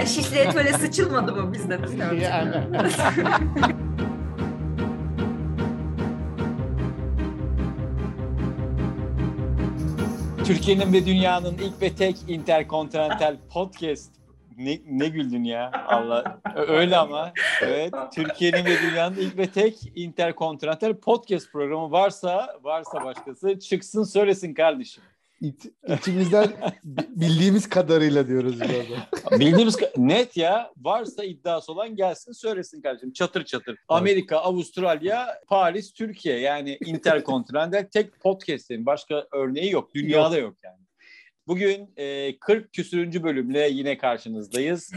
Yani şişli et öyle sıçılmadı mı bizde de? Yani. Türkiye'nin ve dünyanın ilk ve tek interkontinental podcast. Ne, ne güldün ya Allah. Öyle ama. Evet. Türkiye'nin ve dünyanın ilk ve tek interkontinental podcast programı varsa varsa başkası çıksın söylesin kardeşim. İç, içimizden bi- bildiğimiz kadarıyla diyoruz burada. Bildiğimiz net ya varsa iddiası olan gelsin söylesin kardeşim çatır çatır. Amerika, Avustralya, Paris, Türkiye yani interkontinental tek podcast'in başka örneği yok. Dünyada yok, yani. Bugün e, 40 küsürüncü bölümle yine karşınızdayız.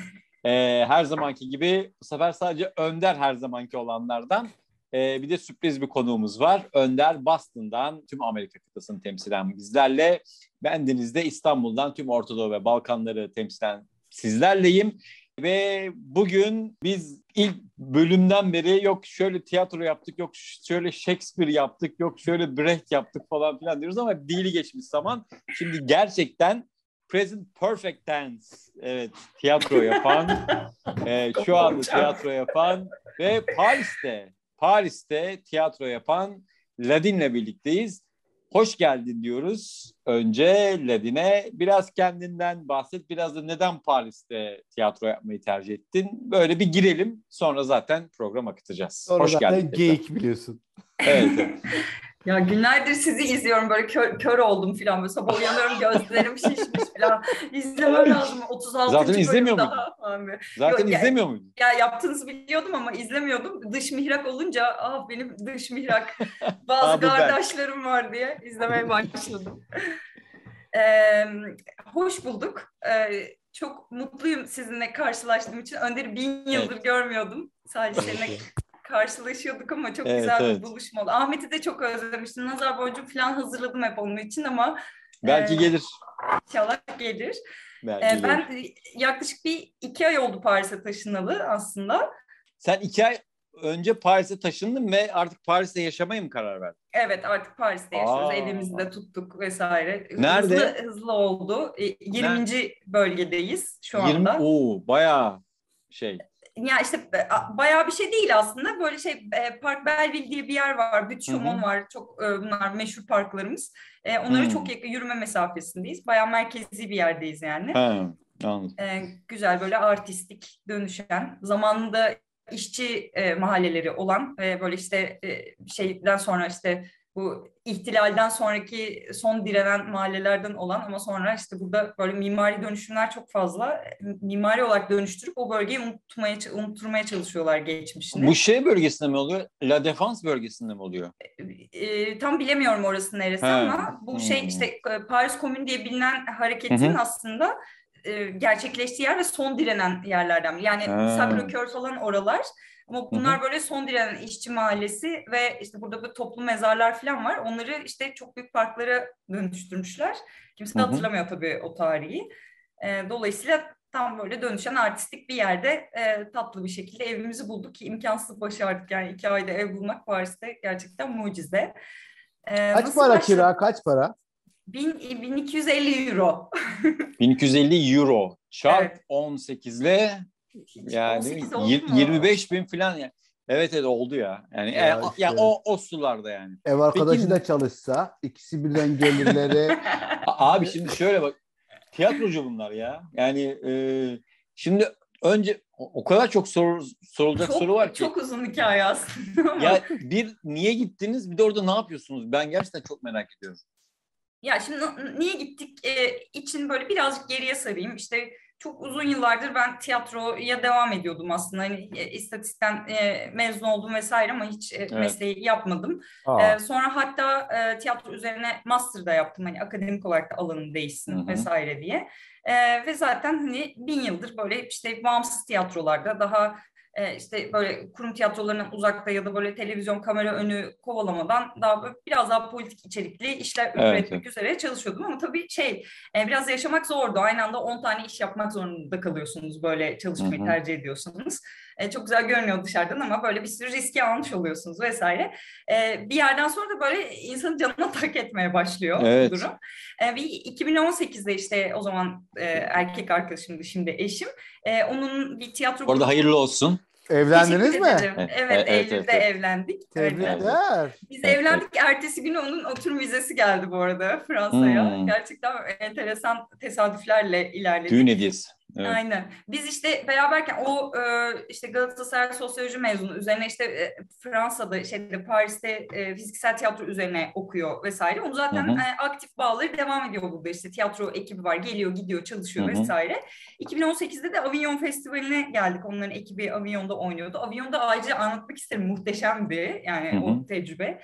E, her zamanki gibi bu sefer sadece Önder her zamanki olanlardan. E, bir de sürpriz bir konuğumuz var. Önder Boston'dan tüm Amerika kıtasını temsilen bizlerle. Ben Deniz'de İstanbul'dan tüm Orta Doğu ve Balkanları temsilen sizlerleyim. Ve bugün biz ilk bölümden beri yok şöyle tiyatro yaptık, yok şöyle Shakespeare yaptık, yok şöyle Brecht yaptık falan filan diyoruz ama dili geçmiş zaman. Şimdi gerçekten present perfect tense evet tiyatro yapan, e, şu anda tiyatro yapan ve Paris'te Paris'te tiyatro yapan Ladin'le birlikteyiz. Hoş geldin diyoruz. Önce Ladin'e biraz kendinden bahset. Biraz da neden Paris'te tiyatro yapmayı tercih ettin? Böyle bir girelim. Sonra zaten program akıtacağız. Sonra Hoş zaten geldin. geyik biliyorsun. Evet, evet. Ya günlerdir sizi izliyorum böyle kör, kör oldum falan böyle sabah uyanıyorum gözlerim şişmiş falan. İzlemem lazım 36. Zaten izlemiyor muydun? Zaten Yok, ya- izlemiyor muydun? Ya yaptığınızı biliyordum ama izlemiyordum. Dış mihrak olunca ah benim dış mihrak bazı bu ben. kardeşlerim var diye izlemeye başladım. Ee, hoş bulduk. Ee, çok mutluyum sizinle karşılaştığım için. Önder'i bin yıldır görmüyordum. Sadece seninle karşılaşıyorduk ama çok Evet, güzel evet. bir buluşma oldu. Ahmet'i de çok özlemiştim. Nazar boncuğu falan hazırladım hep onun için ama Belki Ee, gelir. inşallah gelir. Belki gelir. ben yaklaşık bir iki ay oldu Paris'e taşınalı aslında. Sen iki ay önce Paris'e taşındın ve artık Paris'te yaşamaya mı karar verdin? Evet artık Paris'te yaşıyoruz. Aa. Evimizi de tuttuk vesaire. Nerede? Hızlı, hızlı oldu. E, 20. bölgedeyiz şu 20, anda. oo, bayağı şey. Ya işte e, bayağı bir şey değil aslında. Böyle şey e, Park Belleville diye bir yer var. Büt Hı hı. Chaumont var. Çok e, bunlar meşhur parklarımız. Onlara çok yakın yürüme mesafesindeyiz. Bayağı merkezi bir yerdeyiz yani. Ha, anladım. Güzel böyle artistik dönüşen zamanında işçi mahalleleri olan böyle işte şeyden sonra işte bu ihtilalden sonraki son direnen mahallelerden olan ama sonra işte burada böyle mimari dönüşümler çok fazla mimari olarak dönüştürüp o bölgeyi unutmaya unutturmaya çalışıyorlar geçmişini. Bu şey bölgesinde mi oluyor? La Défense bölgesinde mi oluyor? E, tam bilemiyorum orası neresi He. ama bu Hmm. şey işte Paris Komün diye bilinen hareketin Hı hı. aslında e, gerçekleştiği yer ve son direnen yerlerden. Yani. Sacré-Cœur falan oralar. Ama bunlar böyle son direnen işçi mahallesi ve işte burada bir toplu mezarlar falan var. Onları işte çok büyük parklara dönüştürmüşler. Kimse de Hı hı. hatırlamıyor tabii o tarihi. E, dolayısıyla tam böyle dönüşen artistik bir yerde e, tatlı bir şekilde evimizi bulduk ki imkansız başardık. Yani iki ayda ev bulmak Paris'te gerçekten mucize. E, Kaç para başladı? kira? Kaç para? Bin- 1250 euro. 1250 euro çarp Evet. 18 ile yani 18 oldu yir- mu? 25 bin falan yani. Evet evet oldu ya. Yani Ya ya, işte. ya o o sularda yani. Ev arkadaşı Peki- da çalışsa ikisi birden gelirleri Abi şimdi şöyle bak tiyatrocu bunlar ya. Yani e, şimdi önce o o kadar çok soru, sorulacak çok, soru var ki. çok uzun hikaye aslında. Ya bir niye gittiniz bir de orada ne yapıyorsunuz? Ben gerçekten çok merak ediyorum. Ya şimdi niye gittik e, için böyle birazcık geriye sarayım. İşte çok uzun yıllardır ben tiyatroya devam ediyordum aslında. Hani e, istatistikten e, mezun oldum vesaire ama hiç e, mesleği yapmadım. Aa, E, sonra hatta e, tiyatro üzerine master da yaptım. Hani akademik olarak da alanım değişsin Hı hı. vesaire diye. E, ve zaten hani bin yıldır böyle işte bağımsız tiyatrolarda daha e, işte böyle kurum tiyatrolarından uzakta ya da böyle televizyon kamera önü kovalamadan daha böyle biraz daha politik içerikli işler Evet, üretmek üzere çalışıyordum ama tabii şey e, biraz yaşamak zordu. Aynı anda 10 tane iş yapmak zorunda kalıyorsunuz böyle çalışmayı Hı hı. tercih ediyorsanız. E, çok güzel görünüyor dışarıdan ama böyle bir sürü riski almış oluyorsunuz vesaire. E, bir yerden sonra da böyle insanın canına tak etmeye başlıyor Evet. bu durum. E, bir 2018'de işte o zaman e, erkek arkadaşımdı şimdi eşim. E, onun bir tiyatro Orada hayırlı olsun. Evlendiniz mi? Evet, Evet, Eylül'de evet, evet. evlendik. Evet. Tebrikler. Biz Evet, evlendik. Ertesi günü onun oturum vizesi geldi bu arada Fransa'ya. Hmm. Gerçekten enteresan tesadüflerle ilerledik. Düğün hediyesi. Evet. Aynen. Biz işte beraberken o e, işte Galatasaray sosyoloji mezunu üzerine işte e, Fransa'da şeyde Paris'te e, fiziksel tiyatro üzerine okuyor vesaire. Onu zaten Hı hı. e, aktif bağları devam ediyor burada işte tiyatro ekibi var geliyor gidiyor çalışıyor Hı hı. vesaire. 2018'de de Avignon Festivali'ne geldik. Onların ekibi Avignon'da oynuyordu. Avignon'da ayrıca anlatmak isterim muhteşemdi yani Hı hı. o tecrübe.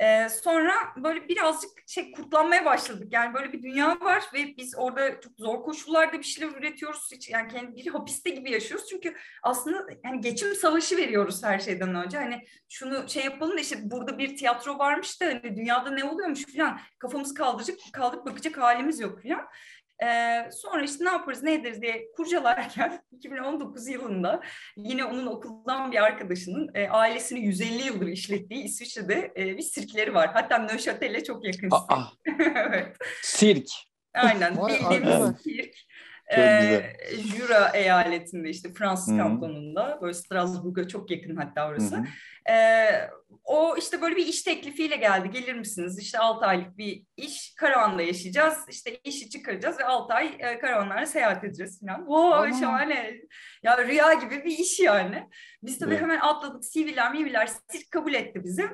Ee, sonra böyle birazcık şey kurtlanmaya başladık. Yani böyle bir dünya var ve biz orada çok zor koşullarda bir şeyler üretiyoruz. Hiç, yani kendi bir hapiste gibi yaşıyoruz. Çünkü aslında yani geçim savaşı veriyoruz her şeyden önce. Hani şunu şey yapalım da işte burada bir tiyatro varmış da hani dünyada ne oluyormuş falan kafamızı kaldıracak, kaldırıp bakacak halimiz yok falan. Ee, sonra işte ne yaparız ne ederiz diye kurcalarken 2019 yılında yine onun okuldan bir arkadaşının e, ailesini 150 yıldır işlettiği İsviçre'de e, bir sirkleri var. Hatta Neuchâtel'e çok yakın. Aa, evet. sirk. Aynen bildiğimiz sirk. Çok Ee. Jura eyaletinde işte Fransız Hı hı. kantonunda böyle Strasbourg'a çok yakın hatta orası. Hı hı. Ee, o işte böyle bir iş teklifiyle geldi. Gelir misiniz? İşte 6 aylık bir iş. Karavanda yaşayacağız. İşte işi çıkaracağız ve 6 ay e, karavanlarla seyahat edeceğiz falan. Aman. şahane. Ya rüya gibi bir iş yani. Biz tabii Evet. hemen atladık. CV'ler, sirk kabul etti bizi.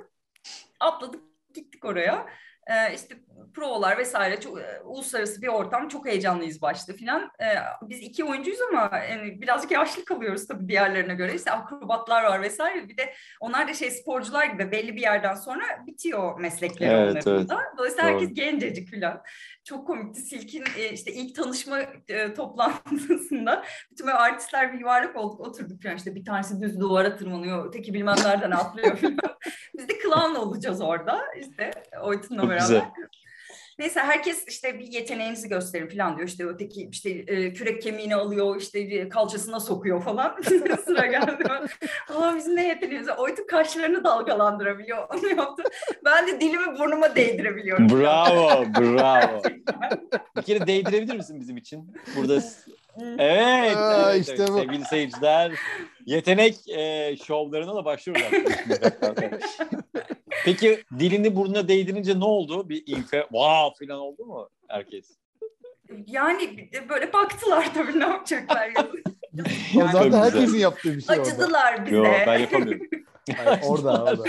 Atladık gittik oraya. Ee, işte provalar vesaire çok e, uluslararası bir ortam çok heyecanlıyız başta filan. Ee, biz iki oyuncuyuz ama yani birazcık yaşlı kalıyoruz tabii diğerlerine göre. İşte akrobatlar var vesaire. Bir de onlar da şey sporcular gibi belli bir yerden sonra bitiyor meslekleri Evet, onların evet. da. Dolayısıyla herkes Doğru. gencecik filan. Çok komikti. Silk'in e, işte ilk tanışma e, toplantısında bütün böyle artistler bir yuvarlak olduk oturduk falan işte bir tanesi düz duvara tırmanıyor, öteki bilmem nereden atlıyor falan. Biz de clown olacağız orada işte Oytun'la beraber. güzel. Neyse herkes işte bir yeteneğinizi gösterin falan diyor. İşte öteki işte e, kürek kemiğini alıyor, işte bir kalçasına sokuyor falan. Sıra geldi. Aa bizim ne yeteneğimiz var? Oytun kaşlarını dalgalandırabiliyor. Onu yaptı. Ben de dilimi burnuma değdirebiliyorum. Bravo, bravo. Bir kere değdirebilir misin bizim için? Burada Evet, Aa, evet, işte evet. bu. sevgili seyirciler. Yetenek e, şovlarına da başlıyoruz artık. Peki dilini burnuna değdirince ne oldu? Bir infe, wow falan oldu mu herkes? Yani bir de böyle baktılar tabii ne yapacaklar. O Yani zaten güzel. herkesin yaptığı bir şey orada. acıdılar bize. Yok ben yapamıyorum. Hayır, orada orada.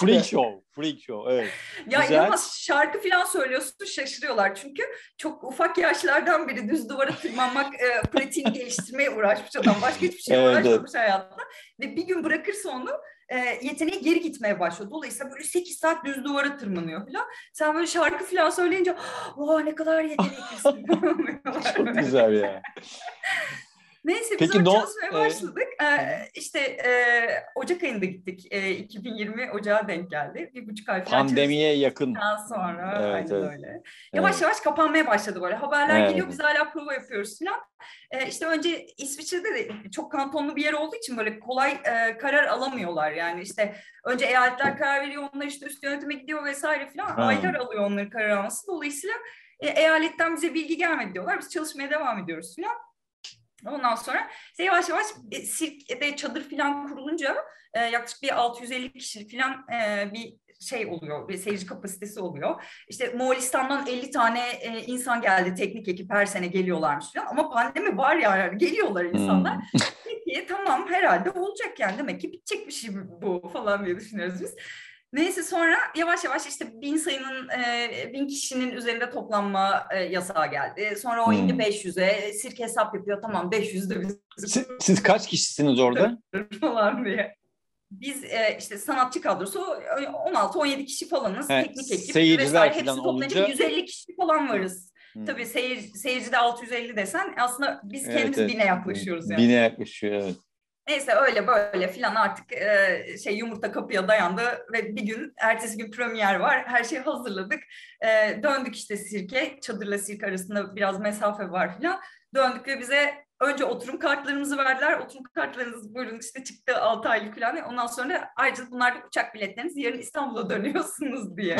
Freak show, freak show evet. Ya Güzel. inanılmaz şarkı falan söylüyorsun şaşırıyorlar. Çünkü çok ufak yaşlardan beri düz duvara tırmanmak e, pratiğini geliştirmeye uğraşmış adam. Başka hiçbir şey Evet, uğraşmamış hayatta. Ve bir gün bırakırsa onu e, yeteneği geri gitmeye başlıyor. Dolayısıyla böyle 8 saat düz duvara tırmanıyor falan. Sen böyle şarkı falan söyleyince oh, ne kadar yeteneklisin. Çok güzel ya. Neyse biz Peki Peki, no- çalışmaya e, başladık. Ee, işte e, Ocak ayında gittik. E, 2020 Ocağa denk geldi. Bir buçuk ay falan Pandemiye yakın. sonra. Evet, aynen evet. öyle. Yavaş Evet. yavaş kapanmaya başladı böyle. Haberler Evet. geliyor biz hala prova yapıyoruz falan. E, işte önce İsviçre'de de çok kantonlu bir yer olduğu için böyle kolay e, karar alamıyorlar. Yani işte önce eyaletler karar veriyor. Onlar işte üst yönetime gidiyor vesaire falan. Ha. Aylar alıyor onların karar alması. Dolayısıyla e, eyaletten bize bilgi gelmedi diyorlar. Biz çalışmaya devam ediyoruz falan. Ondan sonra işte yavaş yavaş e, sirkte çadır falan kurulunca e, yaklaşık bir 650 kişilik falan e, bir şey oluyor, bir seyirci kapasitesi oluyor. İşte Moğolistan'dan 50 tane e, insan geldi, teknik ekip her sene geliyorlarmış falan. Ama pandemi var ya, geliyorlar insanlar. Hmm. Peki tamam herhalde olacak yani demek ki bitecek bir şey bu falan diye düşünüyoruz biz. Neyse sonra yavaş yavaş işte bin sayının, e, bin kişinin üzerinde toplanma e, yasağı geldi. Sonra o indi Hmm. 500'e, sirk hesap yapıyor tamam 500 de biz Siz, siz kaç kişisiniz orada? falan diye. Biz e, işte sanatçı kadrosu 16-17 kişi falanız. He, teknik ekip seyirciler vesaire hepsi toplanınca olunca- 150 kişi falan varız. Hmm. Tabii seyir, seyircide 650 desen aslında biz Evet, kendimiz evet. bine yaklaşıyoruz yani. Bine yaklaşıyor evet. Neyse öyle böyle filan artık e, şey yumurta kapıya dayandı ve bir gün ertesi gün premier var. Her şeyi hazırladık. E, döndük işte sirke. Çadırla sirke arasında biraz mesafe var filan. Döndük ve bize önce oturum kartlarımızı verdiler. Oturum kartlarınız buyurun işte çıktı 6 aylık falan. Ondan sonra ayrıca bunlar da uçak biletleriniz yarın İstanbul'a dönüyorsunuz diye.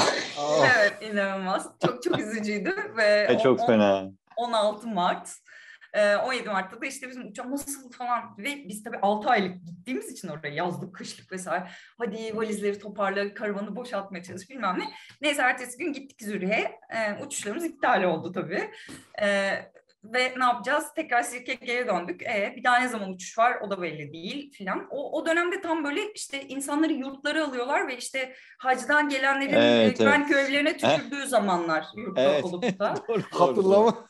evet inanılmaz. Çok çok üzücüydü. Ve e, çok on, fena. 16 Mart. 17 Mart'ta da işte bizim uçağım nasıl falan ve biz tabii 6 aylık gittiğimiz için oraya yazlık, kışlık vesaire. Hadi valizleri toparla, karavanı boşaltmaya çalış bilmem ne. Neyse ertesi gün gittik Zürih'e. uçuşlarımız iptal oldu tabii. ve ne yapacağız? Tekrar sirke geri döndük. E, bir daha ne zaman uçuş var o da belli değil filan. O, o dönemde tam böyle işte insanları yurtlara alıyorlar ve işte hacdan gelenlerin evet, güvenlik evet. görevlilerine tükürdüğü zamanlar yurtta evet. olup da. doğru, Hatırlama.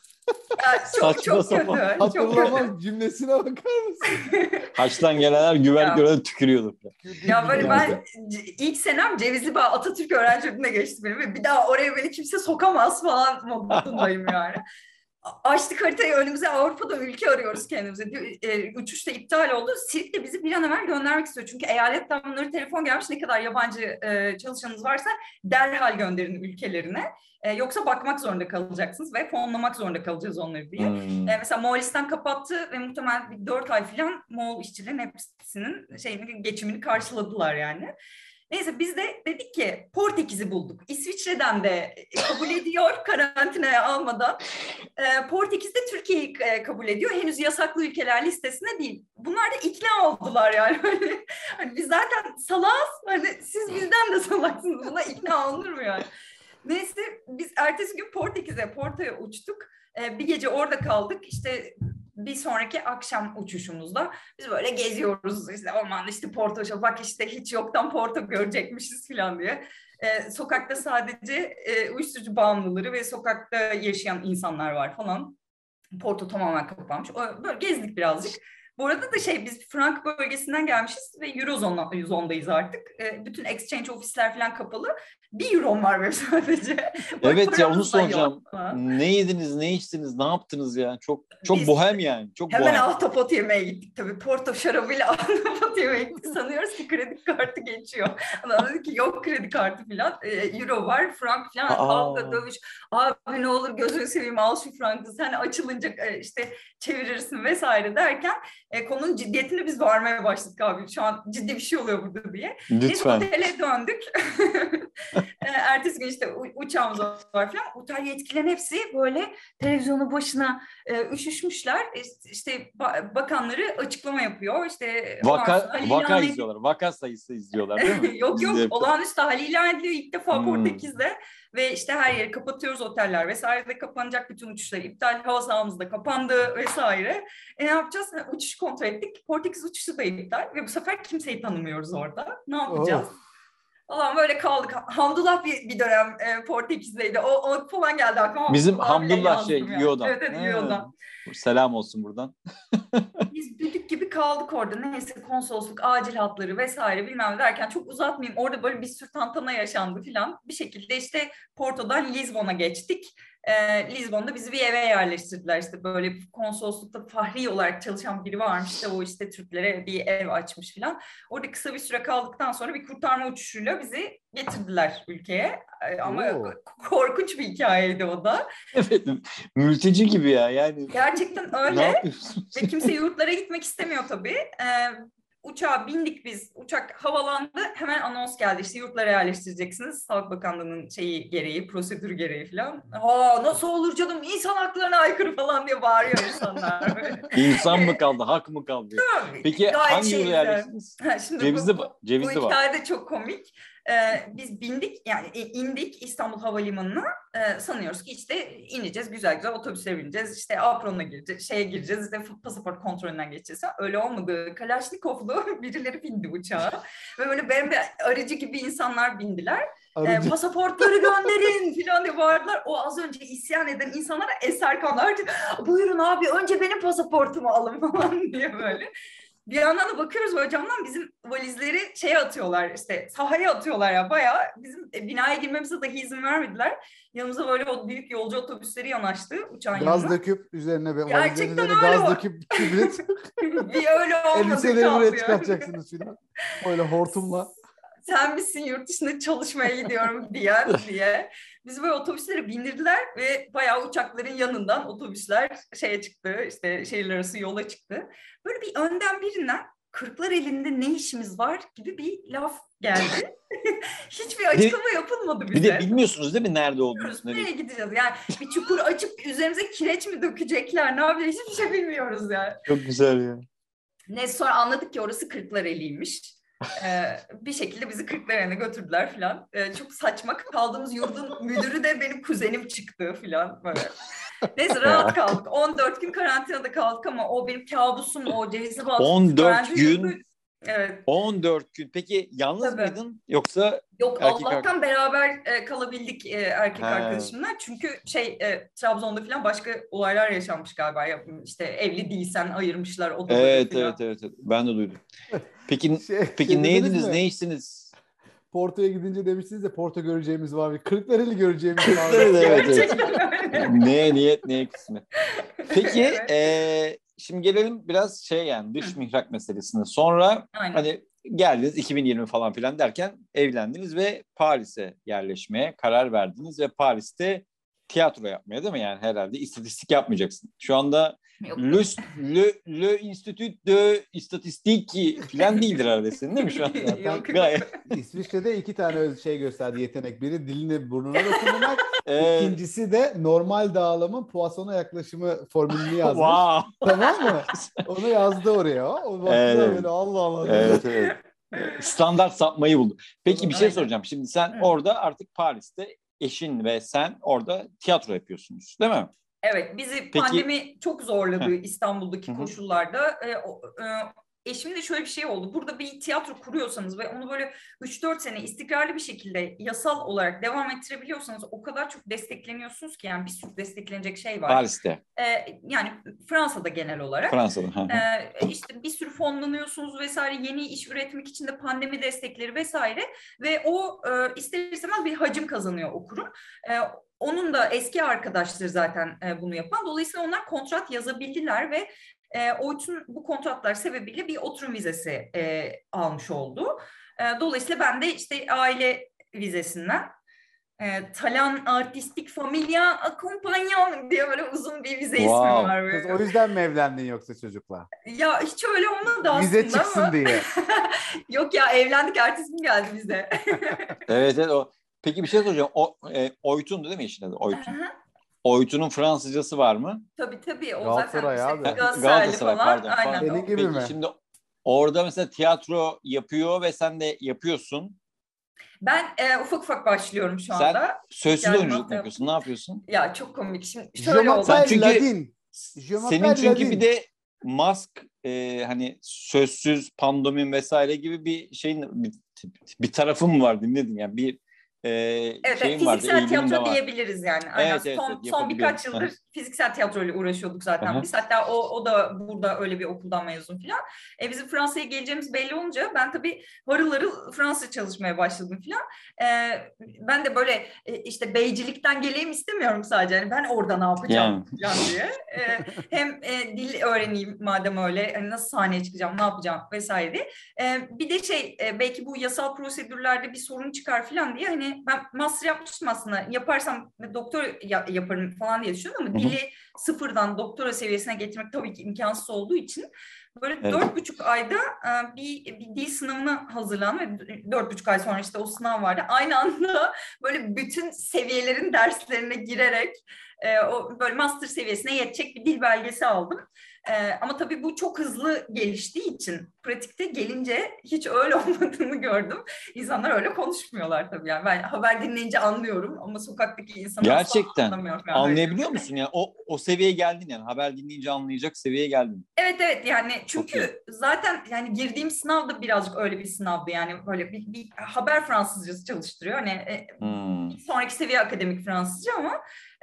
Ya çok Saçma çok sapan. kötü. Hatırlamaz cümlesine bakar mısın? Haçtan gelenler güvenlik görevine tükürüyordu. Ya böyle ben ilk senem Cevizli Bağ Atatürk öğrenci geçti benim ve bir daha oraya beni kimse sokamaz falan modundayım yani. Açtık haritayı önümüze Avrupa'da ülke arıyoruz kendimize. E, uçuş da iptal oldu. Sirk de bizi bir an evvel göndermek istiyor. Çünkü eyaletten bunları telefon gelmiş ne kadar yabancı e, çalışanınız varsa derhal gönderin ülkelerine. E, yoksa bakmak zorunda kalacaksınız ve fonlamak zorunda kalacağız onları diye. Hmm. Mesela Moğolistan kapattı ve muhtemelen bir dört ay falan Moğol işçilerin hepsinin şeyini, geçimini karşıladılar yani. Neyse biz de dedik ki Portekiz'i bulduk. İsviçre'den de kabul ediyor karantinaya almadan. E, Portekiz de Türkiye'yi e, kabul ediyor. Henüz yasaklı ülkeler listesine değil. Bunlar da ikna oldular yani. Hani, hani biz zaten salaz. Hani siz bizden de salaksınız. Buna ikna olunur mu yani? Neyse biz ertesi gün Portekiz'e, Porto'ya uçtuk. Ee, bir gece orada kaldık. İşte bir sonraki akşam uçuşumuzda biz böyle geziyoruz işte ormanda işte Porto bak işte hiç yoktan Porto görecekmişiz falan diye. Ee, sokakta sadece e, uyuşturucu bağımlıları ve sokakta yaşayan insanlar var falan. Porto tamamen kapanmış. Böyle gezdik birazcık. Bu arada da şey biz Frank bölgesinden gelmişiz ve Eurozon'dayız artık. E, bütün exchange ofisler falan kapalı. Bir euro var benim sadece. evet ya onu soracağım. Ne yediniz, ne içtiniz, ne yaptınız ya? Çok çok biz bohem yani. Çok hemen bohem. ahtapot yemeye gittik tabii. Porto şarabıyla ahtapot yemeye gittik. Sanıyoruz ki kredi kartı geçiyor. Adam dedi ki yok kredi kartı falan. E, euro var, frank falan. Kavga, dövüş. Abi ne olur gözünü seveyim al şu frankı. Sen açılınca e, işte çevirirsin vesaire derken e, konunun ciddiyetini biz varmaya başladık abi. Şu an ciddi bir şey oluyor burada diye. Lütfen. Biz otele döndük. e, ertesi gün işte uçağımız var falan. Otel yetkililerin hepsi böyle televizyonu başına e, üşüşmüşler. İşte, işte bakanları açıklama yapıyor. İşte vaka, vaka izliyorlar. Vaka sayısı izliyorlar değil mi? yok yok. Olağanüstü hal ilan ediliyor ilk defa hmm. Portekiz'de. Ve işte her yeri kapatıyoruz oteller vesaire de kapanacak bütün uçuşlar iptal. Hava sahamız da kapandı vesaire. E ne yapacağız? Uçuş kontrol ettik. Portekiz uçuşu da iptal ve bu sefer kimseyi tanımıyoruz orada. Ne yapacağız? Oh. Falan böyle kaldık. Hamdullah bir, bir dönem e, Portekiz'deydi. O, o falan geldi aklıma. Bizim Hamdullah şey yani. Yoda. Evet evet Yoda. Selam olsun buradan. Biz düdük gibi kaldık orada. Neyse konsolosluk, acil hatları vesaire bilmem derken çok uzatmayayım. Orada böyle bir sürü tantana yaşandı filan. Bir şekilde işte Porto'dan Lizbon'a geçtik e, Lizbon'da bizi bir eve yerleştirdiler. İşte böyle konsoloslukta fahri olarak çalışan biri varmış işte o işte Türklere bir ev açmış falan. Orada kısa bir süre kaldıktan sonra bir kurtarma uçuşuyla bizi getirdiler ülkeye. E, ama Oo. korkunç bir hikayeydi o da. Evet, mülteci gibi ya yani. Gerçekten öyle. Ve kimse yurtlara gitmek istemiyor tabii. Ee, uçağa bindik biz. Uçak havalandı. Hemen anons geldi. İşte yurtlara yerleştireceksiniz. Sağlık Bakanlığı'nın şeyi gereği, prosedür gereği falan. Aa nasıl olur canım? İnsan haklarına aykırı falan diye bağırıyor insanlar. İnsan mı kaldı? Hak mı kaldı? Peki Gayet hangi yurda yerleştiniz? Cevizli, bu, Cevizli bu, bu hikaye de çok komik. Ee, biz bindik yani indik İstanbul Havalimanı'na ee, sanıyoruz ki işte ineceğiz güzel güzel otobüse bineceğiz işte apronuna gireceğiz şeye gireceğiz işte pasaport kontrolünden geçeceğiz. Öyle olmadı. Kalaşnikovlu birileri bindi uçağa ve böyle benim aracı gibi insanlar bindiler. E, pasaportları gönderin filan diye bağırdılar. O az önce isyan eden insanlara eser kanlar. Buyurun abi önce benim pasaportumu alın falan diye böyle. Bir yandan da bakıyoruz böyle camdan bizim valizleri şeye atıyorlar işte sahaya atıyorlar ya bayağı bizim e, binaya girmemize dahi izin vermediler. Yanımıza böyle o büyük yolcu otobüsleri yanaştı uçağın Gaz yanına. döküp üzerine bir Gerçekten valizlerin üzerine gaz o. döküp kibrit bir öyle olmadı elbiseleri buraya çıkartacaksınız filan. Böyle hortumla. Sen misin yurt dışına çalışmaya gidiyorum diye diye. Biz böyle otobüslere bindirdiler ve bayağı uçakların yanından otobüsler şeye çıktı işte şehirler arası yola çıktı. Böyle bir önden birinden kırklar elinde ne işimiz var gibi bir laf geldi. Hiçbir açıklama yapılmadı bize. Bir de bilmiyorsunuz değil mi nerede olduğunuzu? Nereye gideceğiz? Yani bir çukur açıp üzerimize kireç mi dökecekler? Ne yapacağız? Hiçbir şey bilmiyoruz yani. Çok güzel ya. Neyse sonra anladık ki orası Kırklareli'ymiş. Ee, bir şekilde bizi Kırklareli'ne götürdüler falan. Ee, çok saçma kaldığımız yurdun müdürü de benim kuzenim çıktı falan böyle. Neyse rahat kaldık. 14 gün karantinada kaldık ama o benim kabusum o Cevizli Bağ. 14 karantina gün? Evet. 14 gün. Peki yalnız Tabii. mıydın yoksa Yok Erkek Allah'tan beraber e, kalabildik e, erkek Ha. arkadaşımla. Çünkü şey e, Trabzon'da falan başka olaylar yaşanmış galiba. Ya, İşte evli değilsen ayırmışlar odaları Evet falan. evet evet evet. Ben de duydum. Peki Şey, peki şey ne yediniz? mi? Ne içtiniz? Porto'ya gidince demiştiniz ya Porto göreceğimiz var. Kırklareli göreceğimiz var. Evet, evet, ne niyet ne kısmet. Peki Evet. eee, şimdi gelelim biraz şey yani dış Hı. mihrak meselesine. Sonra Aynen. hani geldiniz 2020 falan filan derken evlendiniz ve Paris'e yerleşmeye karar verdiniz ve Paris'te tiyatro yapmaya değil mi? Yani herhalde istatistik yapmayacaksın. Şu anda Yok. Le, Le, Le Institut de Istatistique falan değildir herhalde senin değil mi şu an? Yok. Gayet. İsviçre'de iki tane şey gösterdi yetenek. Biri dilini burnuna dokunmak. Ee, İkincisi de normal dağılımın Poisson'a yaklaşımı formülünü yazmış. wow. Tamam mı? Onu yazdı oraya. o. Baktı Evet. böyle Allah Allah. Evet evet. Standart sapmayı buldu. Peki bir şey soracağım. Şimdi sen orada artık Paris'te eşin ve sen orada tiyatro yapıyorsunuz değil mi? Evet, bizi Peki- pandemi çok zorladı. İstanbul'daki Hı hı. koşullarda. E, o, e, eşimin de şöyle bir şey oldu. Burada bir tiyatro kuruyorsanız ve onu böyle 3-4 sene istikrarlı bir şekilde yasal olarak devam ettirebiliyorsanız o kadar çok destekleniyorsunuz ki yani bir sürü desteklenecek şey var. Paris'te, E, yani Fransa'da genel olarak. Fransa'da. Ee, işte bir sürü fonlanıyorsunuz vesaire yeni iş üretmek için de pandemi destekleri vesaire ve o e, ister istemez bir hacim kazanıyor o kurum. E, onun da eski arkadaşları zaten e, bunu yapan. Dolayısıyla onlar kontrat yazabildiler ve e, Oytun bu kontratlar sebebiyle bir oturum vizesi e, almış oldu. E, dolayısıyla ben de işte aile vizesinden e, Talan Artistik Familia Accompagnon diye böyle uzun bir vize ismi Wow. var. Kız Böyle. o yüzden mi evlendin yoksa çocukla? Ya hiç öyle olmadı aslında Vize çıksın ama. diye. Yok ya evlendik ertesi gün geldi bize. Evet evet. O... Peki bir şey soracağım. O, e, Oytun'du değil mi eşin adı? Oytun. Oytun'un Fransızcası var mı? tabii tabii o Galatasaray zaten abi. Galatasaraylı Galatasaray, falan. pardon, Aynen. pardon. Senin gibi Peki mi? şimdi orada mesela tiyatro yapıyor ve sen de yapıyorsun. Ben e, ufak ufak başlıyorum şu Sen- anda. Sözsüz Yani oyunculuk mu yapıyorsun? Ne yapıyorsun? Ya çok komik. Şimdi şöyle oldu. Sen çünkü- Ladin. Senin çünkü Ladin. bir de mask e, hani sözsüz pandomin vesaire gibi bir şeyin bir, bir tarafın mı var dinledin yani bir e, Evet, şeyin evet vardı, fiziksel tiyatro diyebiliriz yani. Aynen. Evet, evet, son, evet, son birkaç yıldır fiziksel tiyatroyla uğraşıyorduk zaten Aha. biz. Hatta o, o da burada öyle bir okuldan mezun falan. E, bizim Fransa'ya geleceğimiz belli olunca ben tabii harıl harıl Fransızca çalışmaya başladım falan. E, ben de böyle e, işte beycilikten geleyim istemiyorum sadece. Yani ben orada ne yapacağım falan diye. E, hem e, dil öğreneyim madem öyle. Hani nasıl sahneye çıkacağım, ne yapacağım vesaire diye. E, bir de şey e, belki bu yasal prosedürlerde bir sorun çıkar falan diye hani ben master yapmıştım aslında. Yaparsam doktor ya- yaparım falan diye düşünüyordum ama dili sıfırdan doktora seviyesine getirmek tabii ki imkansız olduğu için böyle Evet. dört buçuk ayda e, bir, bir dil sınavına hazırlandım ve dört buçuk ay sonra işte o sınav vardı. Aynı anda böyle bütün seviyelerin derslerine girerek e, o böyle master seviyesine yetecek bir dil belgesi aldım. E, ama tabii bu çok hızlı geliştiği için pratikte gelince hiç öyle olmadığını gördüm. İnsanlar öyle konuşmuyorlar tabii yani. Ben haber dinleyince anlıyorum ama sokaktaki insan asla Gerçekten. anlamıyor. Yani. Anlayabiliyor musun yani o o seviyeye geldin yani haber dinleyince anlayacak seviyeye geldin. Evet evet yani çünkü zaten yani girdiğim sınav da birazcık öyle bir sınavdı yani böyle bir, bir haber Fransızcası çalıştırıyor. Hani e, Hmm. sonraki seviye akademik Fransızca ama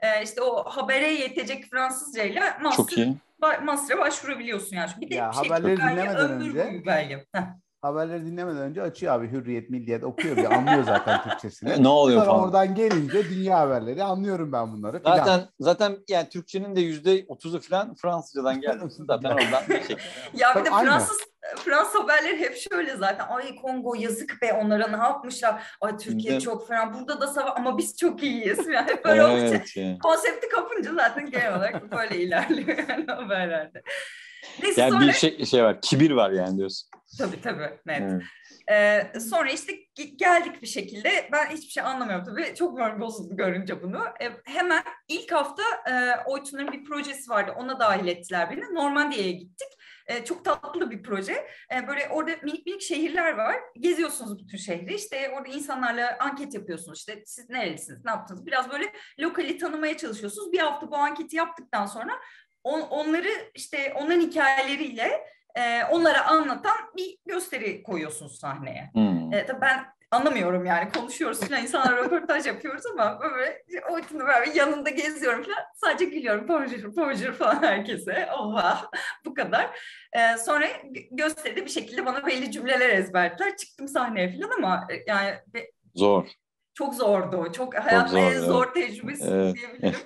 e, işte o habere yetecek Fransızca ile Çok iyi. master'a başvurabiliyorsun yani. Bir de Ya, bir şey haberleri belge, dinlemeden önce- belge. Haberleri dinlemeden önce açıyor abi Hürriyet, Milliyet okuyor bir anlıyor zaten Türkçesini. Ne oluyor Sonra falan. oradan gelince dünya haberleri anlıyorum ben bunları. filan. Zaten zaten yani Türkçenin de yüzde otuzu falan Fransızcadan geldi. Zaten oradan bir şekilde. Ya bir de. Fransız Fransız haberleri hep şöyle zaten. Ay Kongo yazık be onlara ne yapmışlar. Ay Türkiye mi? çok fena. Burada da savaş ama biz çok iyiyiz. Yani hep böyle olunca evet. yani. konsepti kapınca zaten genel olarak böyle ilerliyor yani haberlerde. Neyse Yani sonra bir şey şey var. Kibir var yani diyorsun. tabii tabii net. Evet. Ee, sonra işte ge- geldik bir şekilde. Ben hiçbir şey anlamıyorum tabii. Çok moral bozuldu görünce bunu. Ee, hemen ilk hafta e, Oytun'un bir projesi vardı. Ona dahil ettiler beni. Normandiya'ya gittik. Ee, çok tatlı bir proje. Ee, böyle orada minik minik şehirler var. Geziyorsunuz bütün şehri. İşte orada insanlarla anket yapıyorsunuz. İşte siz nerelisiniz, ne yaptınız? Biraz böyle lokali tanımaya çalışıyorsunuz. Bir hafta bu anketi yaptıktan sonra on- onları işte onların hikayeleriyle e, onlara anlatan bir gösteri koyuyorsunuz sahneye. Hmm. E, tabii ben anlamıyorum yani konuşuyoruz falan insanlar röportaj yapıyoruz ama böyle o böyle yanında geziyorum falan sadece gülüyorum bonjour bonjour falan herkese oha bu kadar. E, sonra gö- gösteride bir şekilde bana belli cümleler ezberlediler çıktım sahneye falan ama e, yani Zor. çok zordu. Çok hayatımın zor, en zor tecrübesi Evet. diyebilirim.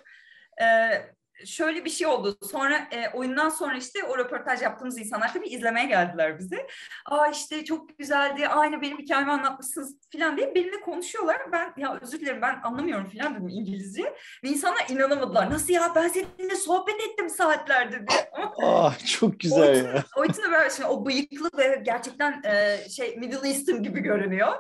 Ee, şöyle bir şey oldu. Sonra e, oyundan sonra işte o röportaj yaptığımız insanlar tabii izlemeye geldiler bize. Aa işte çok güzeldi. Aynı benim hikayemi anlatmışsınız falan diye benimle konuşuyorlar. Ben ya özür dilerim ben anlamıyorum falan dedim İngilizce. Ve insanlar inanamadılar. Nasıl ya ben seninle sohbet ettim saatlerdir diye. Ama Ah çok güzel ya. o için de böyle şimdi o bıyıklı ve gerçekten e, şey Middle Eastern gibi görünüyor.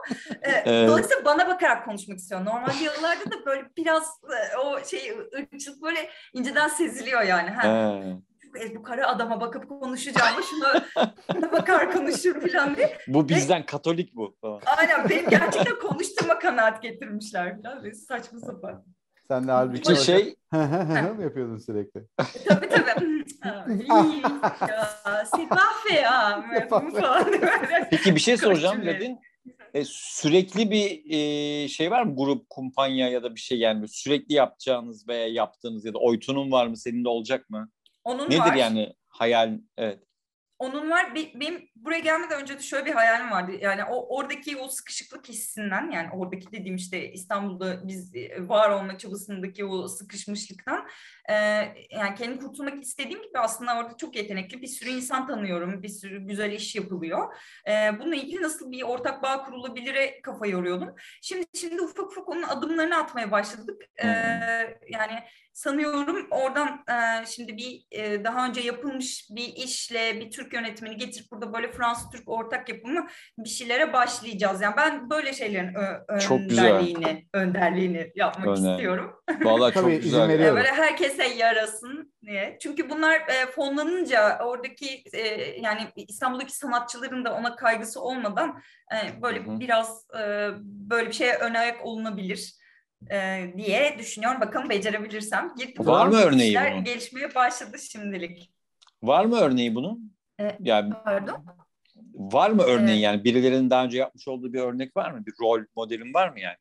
E, Evet. Dolayısıyla bana bakarak konuşmak istiyor. Normal yıllarda da böyle biraz e, o şey ırkçılık böyle inceden seziliyor yani. Ha, e, bu kara adama bakıp konuşacağım şuna, şuna bakar konuşur falan diye. Bu bizden Katolik bu falan. Aynen benim gerçekten konuşturma kanaat getirmişler falan. Ve saçma sapan. Sen de halbuki Ki şey mı yapıyordun sürekli? Tabii tabii. Ha, iyi ya. Peki bir şey soracağım. Ledin. E, sürekli bir e, şey var mı grup, kumpanya ya da bir şey yani sürekli yapacağınız veya yaptığınız ya da oytunun var mı senin de olacak mı? Onun Nedir var. yani hayal? Evet. Onun var. Be- Benim buraya gelmeden önce de şöyle bir hayalim vardı. Yani o oradaki o sıkışıklık hissinden yani oradaki dediğim işte İstanbul'da biz e, var olma çabasındaki o sıkışmışlıktan e, yani kendimi kurtulmak istediğim gibi aslında orada çok yetenekli bir sürü insan tanıyorum. Bir sürü güzel iş yapılıyor. E, bununla ilgili nasıl bir ortak bağ kurulabilire kafa yoruyordum. Şimdi şimdi ufak ufak onun adımlarını atmaya başladık. E, yani sanıyorum oradan e, şimdi bir e, daha önce yapılmış bir işle bir Türk yönetmeni getirip burada böyle Fransız Türk ortak yapımı bir şeylere başlayacağız. Yani ben böyle şeylerin ö- Çok güzel. önderliğini önderliğini yapmak Önder- istiyorum. Vallahi çok Tabii, güzel. E, böyle herkese yarasın diye. Çünkü bunlar e, fonlanınca oradaki e, yani İstanbul'daki sanatçıların da ona kaygısı olmadan e, böyle Hı hı. biraz e, böyle bir şeye ön ayak olunabilir e, diye düşünüyorum. Bakalım becerebilirsem. Girdim. Var mı örneği bunun? gelişmeye başladı şimdilik. Var mı örneği bunun? E, Yani Pardon. var mı örneği Evet. yani birilerinin daha önce yapmış olduğu bir örnek var mı? Bir rol modelin var mı yani?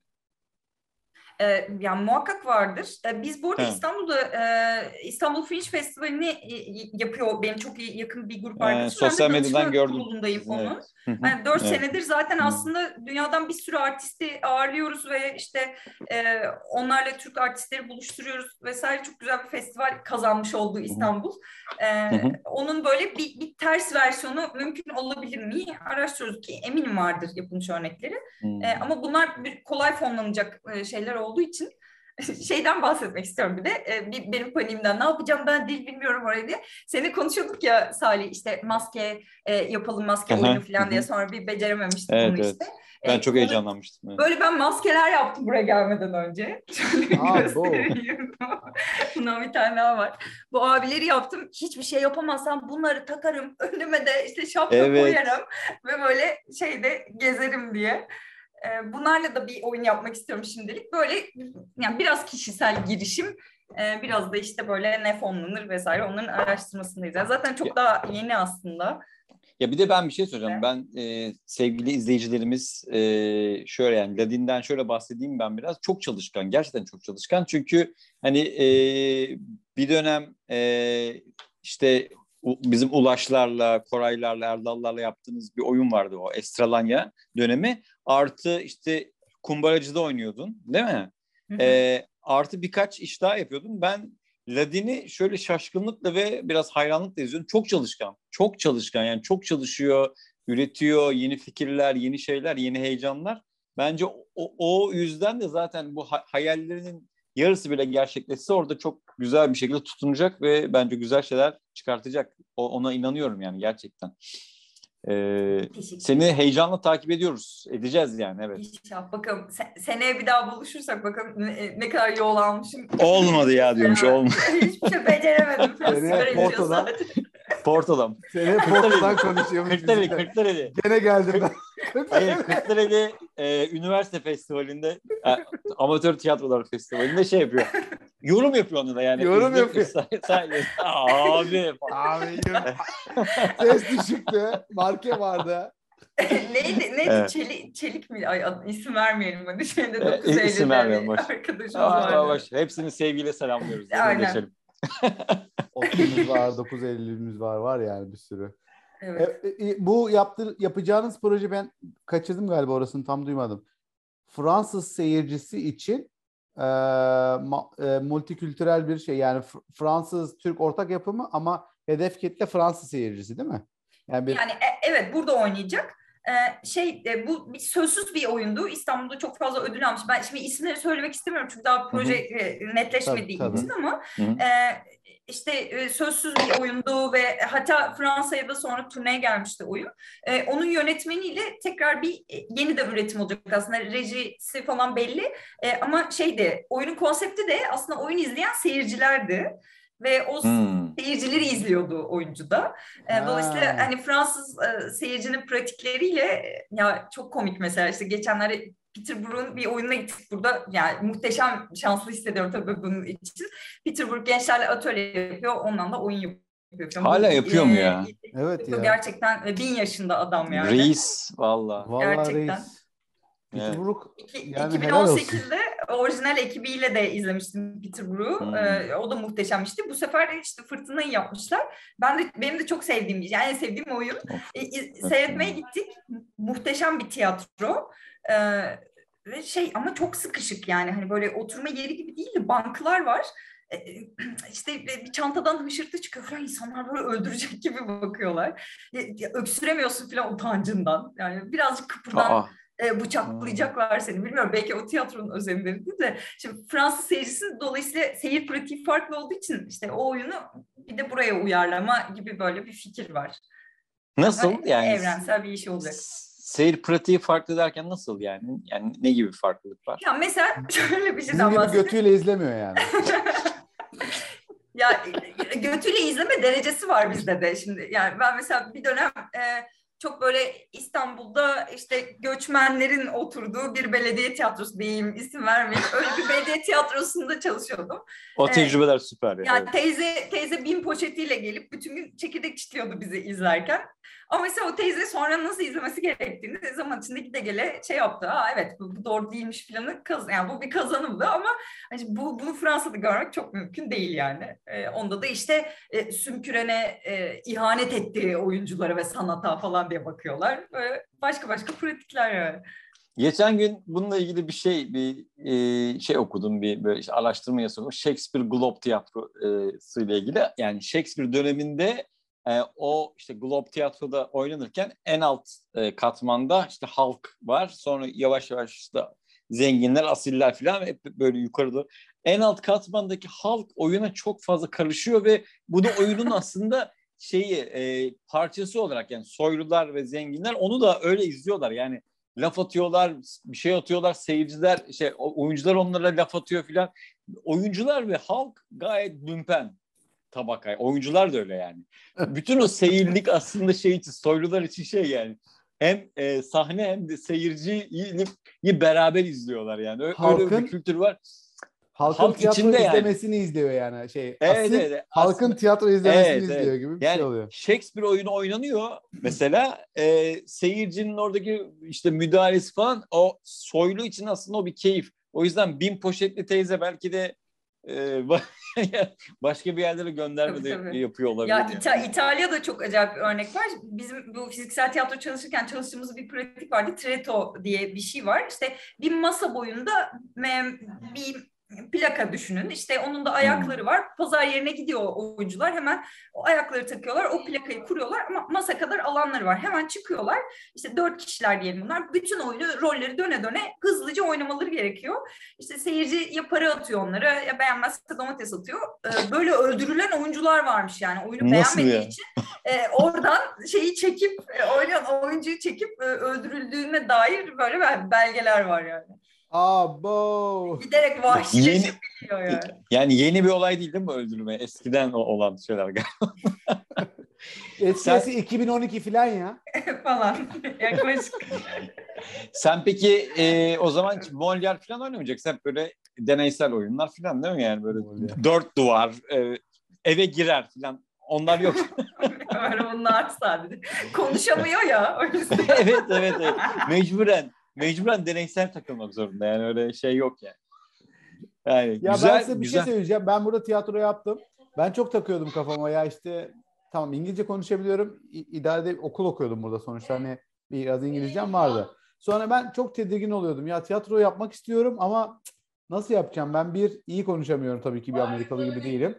Ee, yani muhakkak vardır. Ee, biz bu arada Ha. İstanbul'da e, İstanbul Fringe Festivali'ni e, yapıyor. Benim çok iyi, yakın bir grup Ee, arkadaşım. sosyal ben de medyadan gördüm. kurulundayım onun. evet. Yani dört Evet. senedir zaten aslında dünyadan bir sürü artisti ağırlıyoruz ve işte e, onlarla Türk artistleri buluşturuyoruz vesaire. Çok güzel bir festival kazanmış oldu İstanbul. E, onun böyle bir, bir ters versiyonu mümkün olabilir mi? Araştırıyoruz ki eminim vardır yapılmış örnekleri. E, ama bunlar kolay fonlanacak e, şeyler olduğu için şeyden bahsetmek istiyorum bir de e, bir, benim paniğimden ne yapacağım ben dil bilmiyorum orayı diye. Seni konuşuyorduk ya Salih işte maske e, yapalım maske oyunu falan diye sonra bir becerememiştik Evet, onu evet. işte. Ben E, çok heyecanlanmıştım. evet. Böyle ben maskeler yaptım buraya gelmeden önce. Şöyle Aa, göstereyim. Bundan bir tane daha var. Bu abileri yaptım. Hiçbir şey yapamazsam bunları takarım. Önüme de işte şapka Evet. koyarım. Ve böyle şeyde gezerim diye. Ee, Bunlarla da bir oyun yapmak istiyorum şimdilik. Böyle yani biraz kişisel girişim. ee, Biraz da işte böyle ne fonlanır vesaire onların araştırmasındayız. Yani zaten çok Ya- daha yeni aslında. Ya bir de ben bir şey söyleyeceğim. Ben e, sevgili izleyicilerimiz e, şöyle yani Ladin'den şöyle bahsedeyim ben biraz. Çok çalışkan. Gerçekten çok çalışkan. Çünkü hani e, bir dönem e, işte bizim Ulaşlarla, Koraylarla, Erdallarla yaptığımız bir oyun vardı o Estralanya dönemi. Artı işte kumbaracıda oynuyordun değil mi? Hı hı. E, artı birkaç iş daha yapıyordum. Ben Ladin'i şöyle şaşkınlıkla ve biraz hayranlıkla izliyorum. Çok çalışkan. Çok çalışkan. Yani çok çalışıyor, üretiyor yeni fikirler, yeni şeyler, yeni heyecanlar. Bence o, o yüzden de zaten bu hayallerinin yarısı bile gerçekleşse orada çok güzel bir şekilde tutunacak ve bence güzel şeyler çıkartacak. O, ona inanıyorum yani gerçekten. Ee, seni heyecanla takip ediyoruz. Edeceğiz yani evet. İnşallah bakalım sen, seneye bir daha buluşursak bakalım ne, ne kadar yol almışım. Olmadı ya diyormuş olmadı. Hiçbir şey beceremedim. Seneye Porto'dan. Porto'dan. Seneye Porto'dan konuşuyormuş. Kırklareli, Kırklareli. Gene geldim ben. Hayır, Kırklareli e, Üniversite Festivalinde, e, Amatör Tiyatrolar Festivali'nde şey yapıyor. Yorum yapıyor onu da yani. Yorum yapıyor. Abi. Abi Ses düşüktü. Marke vardı. neydi? Neydi? Evet. Çelik, çelik mi? Ay isim vermeyelim. Hadi şeyde 9 e, isim vermeyelim. Boş. Arkadaşımız Aa, Boş. Hepsini sevgiyle selamlıyoruz. Aynen. Geçelim. 30'umuz var, 9 Eylül'ümüz var. Var yani bir sürü. Evet. E, e, bu yaptır, yapacağınız proje ben kaçırdım galiba orasını tam duymadım. Fransız seyircisi için e, ma, e, multikültürel bir şey yani Fransız Türk ortak yapımı ama hedef kitle Fransız seyircisi değil mi? Yani, bir... yani e, evet burada oynayacak. Ee, şey e, bu bir sözsüz bir oyundu. İstanbul'da çok fazla ödül almış. Ben şimdi isimleri söylemek istemiyorum çünkü daha proje Hı-hı. netleşmediği tabii, için ama e, işte e, sözsüz bir oyundu ve hatta Fransa'ya da sonra turneye gelmişti oyun. E, onun yönetmeniyle tekrar bir e, yeniden üretim olacak aslında. Rejisi falan belli. E, ama şeydi oyunun konsepti de aslında oyun izleyen seyircilerdi ve o hmm. seyircileri izliyordu oyuncu da. E, dolayısıyla hani Fransız e, seyircinin pratikleriyle ya çok komik mesela işte geçenlerde Peterboroug'un bir oyununa gittik burada. Yani muhteşem şanslı hissediyorum tabii bunun için. Peterborough gençlerle atölye yapıyor. Ondan da oyun yapıyor. Hala bu, yapıyor mu ya? Evet ya. Gerçekten bin yaşında adam yani. Reis valla. Gerçekten. Reis. Peterborough yani 2018'de orijinal ekibiyle de izlemiştim Peterborough'u. Hmm. Ee, o da muhteşemmişti. Bu sefer de işte Fırtına'yı yapmışlar. Ben de benim de çok sevdiğim yani sevdiğim oyun. Ee, seyretmeye gittik. Muhteşem bir tiyatro. Ee, ve şey ama çok sıkışık yani hani böyle oturma yeri gibi değil de banklar var. Ee, işte bir çantadan hışırtı çıkıyor falan insanlar böyle öldürecek gibi bakıyorlar. Öksüremiyorsun falan utancından. Yani birazcık kıpırdan Aa e, bıçaklayacaklar seni. Bilmiyorum belki o tiyatronun özelliği de. Şimdi Fransız seyircisi dolayısıyla seyir pratiği farklı olduğu için işte o oyunu bir de buraya uyarlama gibi böyle bir fikir var. Nasıl Ama yani? Evrensel bir iş olacak. Seyir pratiği farklı derken nasıl yani? Yani ne gibi bir farklılık var? Ya mesela şöyle bir şeyden bahsedeyim. götüyle izlemiyor yani. ya götüyle izleme derecesi var bizde de şimdi. Yani ben mesela bir dönem e, çok böyle İstanbul'da işte göçmenlerin oturduğu bir belediye tiyatrosu diyeyim isim vermeyeyim. Öyle bir belediye tiyatrosunda çalışıyordum. O tecrübeler ee, süper. Yani, yani teyze teyze bin poşetiyle gelip bütün gün çekirdek çitliyordu bizi izlerken. Ama mesela o teyze sonra nasıl izlemesi gerektiğini zaman içinde gide gele şey yaptı. Ha evet bu, bu doğru değilmiş planı kaz yani bu bir kazanımdı ama hani bu bunu Fransa'da görmek çok mümkün değil yani. Ee, onda da işte e, Sümküren'e e, ihanet ettiği oyunculara ve sanata falan diye bakıyorlar. Böyle başka başka pratikler yani. Geçen gün bununla ilgili bir şey bir e, şey okudum bir böyle işte araştırma yazdım. Shakespeare Globe Tiyatrosu ile ilgili. Yani Shakespeare döneminde e, o işte Globe Tiyatro'da oynanırken en alt e, katmanda işte halk var. Sonra yavaş yavaş işte zenginler, asiller falan hep böyle yukarıda. En alt katmandaki halk oyuna çok fazla karışıyor ve bu da oyunun aslında şeyi e, parçası olarak yani soylular ve zenginler onu da öyle izliyorlar. Yani laf atıyorlar, bir şey atıyorlar, seyirciler, şey oyuncular onlara laf atıyor filan. Oyuncular ve halk gayet dümpen tabaka. Oyuncular da öyle yani. Bütün o seyirlik aslında şey için, soylular için şey yani. Hem e, sahne hem de seyirciyi beraber izliyorlar yani. Öyle, Halkın, öyle bir kültür var. halkın Halk tiyatro içinde yani. izlemesini izliyor yani şey. Evet, asil evet. halkın Aslında- tiyatro izlemesini Evet, izliyor evet. gibi bir Yani şey oluyor. Shakespeare oyunu oynanıyor mesela e, seyircinin oradaki işte müdahalesi falan o soylu için aslında o bir keyif. O yüzden bin poşetli teyze belki de e, başka bir yerlere gönderme Tabii, de tabii. yapıyor olabilir. Ya yani. İta- İtalya'da çok acayip bir örnek var. Bizim bu fiziksel tiyatro çalışırken çalıştığımız bir pratik vardı. Tretto diye bir şey var. İşte bir masa boyunda bir plaka düşünün. İşte onun da ayakları var. Pazar yerine gidiyor oyuncular. Hemen o ayakları takıyorlar. O plakayı kuruyorlar ama masa kadar alanları var. Hemen çıkıyorlar. İşte dört kişiler diyelim bunlar. Bütün oyunu rolleri döne döne hızlıca oynamaları gerekiyor. İşte seyirci ya para atıyor onlara ya beğenmezse domates atıyor. Ee, böyle öldürülen oyuncular varmış yani oyunu Nasıl beğenmediği ya? için. Ee, oradan şeyi çekip e, oynayan oyuncuyu çekip e, öldürüldüğüne dair böyle bel- belgeler var yani. Abo. Giderek Yeni- vahşileşebiliyor yani Yani yeni bir olay değil değil mi öldürme? Eskiden o- olan şeyler galiba. Eskisi 2012 falan ya. falan. Yaklaşık. Sen peki e, o zaman Molière falan oynamayacaksın. Hep böyle deneysel oyunlar falan değil mi? Yani böyle Molière. dört duvar, e, eve girer falan. Onlar yok. Öyle bunlar sadece. Konuşamıyor ya. O yüzden. evet, evet, evet. Mecburen, mecburen deneysel takılmak zorunda. Yani öyle şey yok yani. Yani Ya güzel, ben size bir güzel. şey söyleyeceğim. Ben burada tiyatro yaptım. Ben çok takıyordum kafama ya işte tamam İngilizce konuşabiliyorum. İ- İdarede okul okuyordum burada sonuçta hani biraz İngilizcem vardı. Sonra ben çok tedirgin oluyordum. Ya tiyatro yapmak istiyorum ama nasıl yapacağım? Ben bir iyi konuşamıyorum tabii ki bir Amerikalı gibi değilim.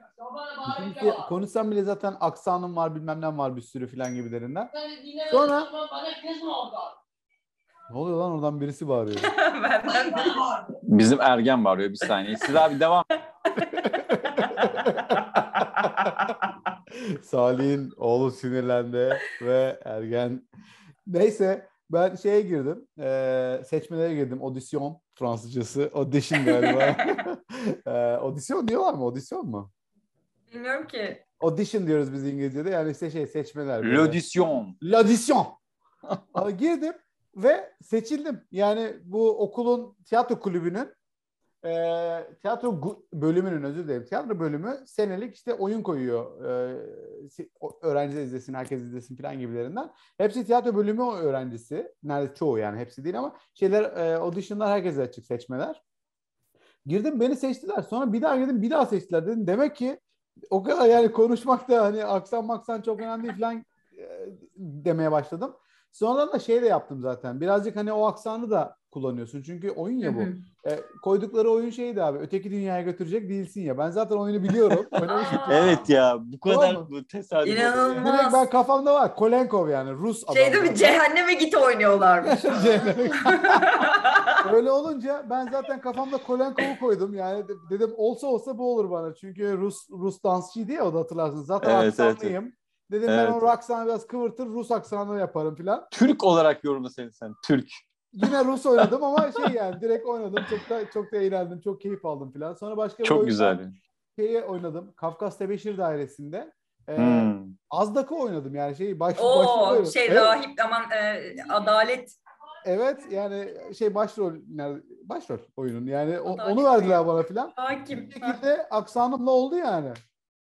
İkincisi, konuşsam bile zaten aksanım var bilmem ne var bir sürü filan gibilerinden. Sonra- Ne oluyor lan oradan birisi bağırıyor. Benden de. Bizim Ergen bağırıyor bir saniye. Siz abi devam. Salih'in oğlu sinirlendi ve ergen. Neyse ben şeye girdim. eee, seçmelere girdim. Odisyon Fransızcası. Audition galiba. Eee Odisyon diyorlar mı? Odisyon mu? Bilmiyorum ki. Audition diyoruz biz İngilizce'de. Yani işte şey seçmeler. böyle. L'audition. L'audition. Girdim ve seçildim. Yani bu okulun tiyatro kulübünün e, tiyatro bölümünün özür dilerim. Tiyatro bölümü senelik işte oyun koyuyor. E, öğrenciler izlesin, herkes izlesin falan gibilerinden. Hepsi tiyatro bölümü öğrencisi. Neredeyse çoğu yani hepsi değil ama şeyler e, auditionlar herkese açık seçmeler. Girdim beni seçtiler. Sonra bir daha girdim bir daha seçtiler. Dedim demek ki o kadar yani konuşmak da hani aksan maksan çok önemli değil falan e, demeye başladım. Sonradan da şey de yaptım zaten. Birazcık hani o aksanı da kullanıyorsun. Çünkü oyun ya bu. Hı hı. E, koydukları oyun şeydi abi. Öteki dünyaya götürecek değilsin ya. Ben zaten oyunu biliyorum. Oynamışım. Evet ya bu kadar Tamam bu tesadüf. İnanılmaz. Direkt ben kafamda var. Kolenkov yani Rus adam. Şey değil mi? Cehenneme git oynuyorlarmış. Öyle olunca ben zaten kafamda Kolenkov'u koydum. Yani de- dedim olsa olsa bu olur bana. Çünkü Rus Rus dansçıydı ya o da hatırlarsınız. Zaten Evet, evet, aksanlıyım. Dedim Evet. ben o aksanı biraz kıvırtır Rus aksanı yaparım filan. Türk olarak yorumla seni sen. Türk. Yine Rus oynadım ama şey yani direkt oynadım. Çok da çok da eğlendim. Çok keyif aldım filan. Sonra başka bir Çok güzel. Şeye oynadım. Kafkas Tebeşir Dairesinde. Ee, Hmm. Azdak'ı oynadım yani şey baş, başrol Oo şey evet, rahip aman e, adalet. evet yani şey başrol başrol oyunun yani o- onu verdiler bana filan. Hakim. Bir şekilde aksanımla oldu yani.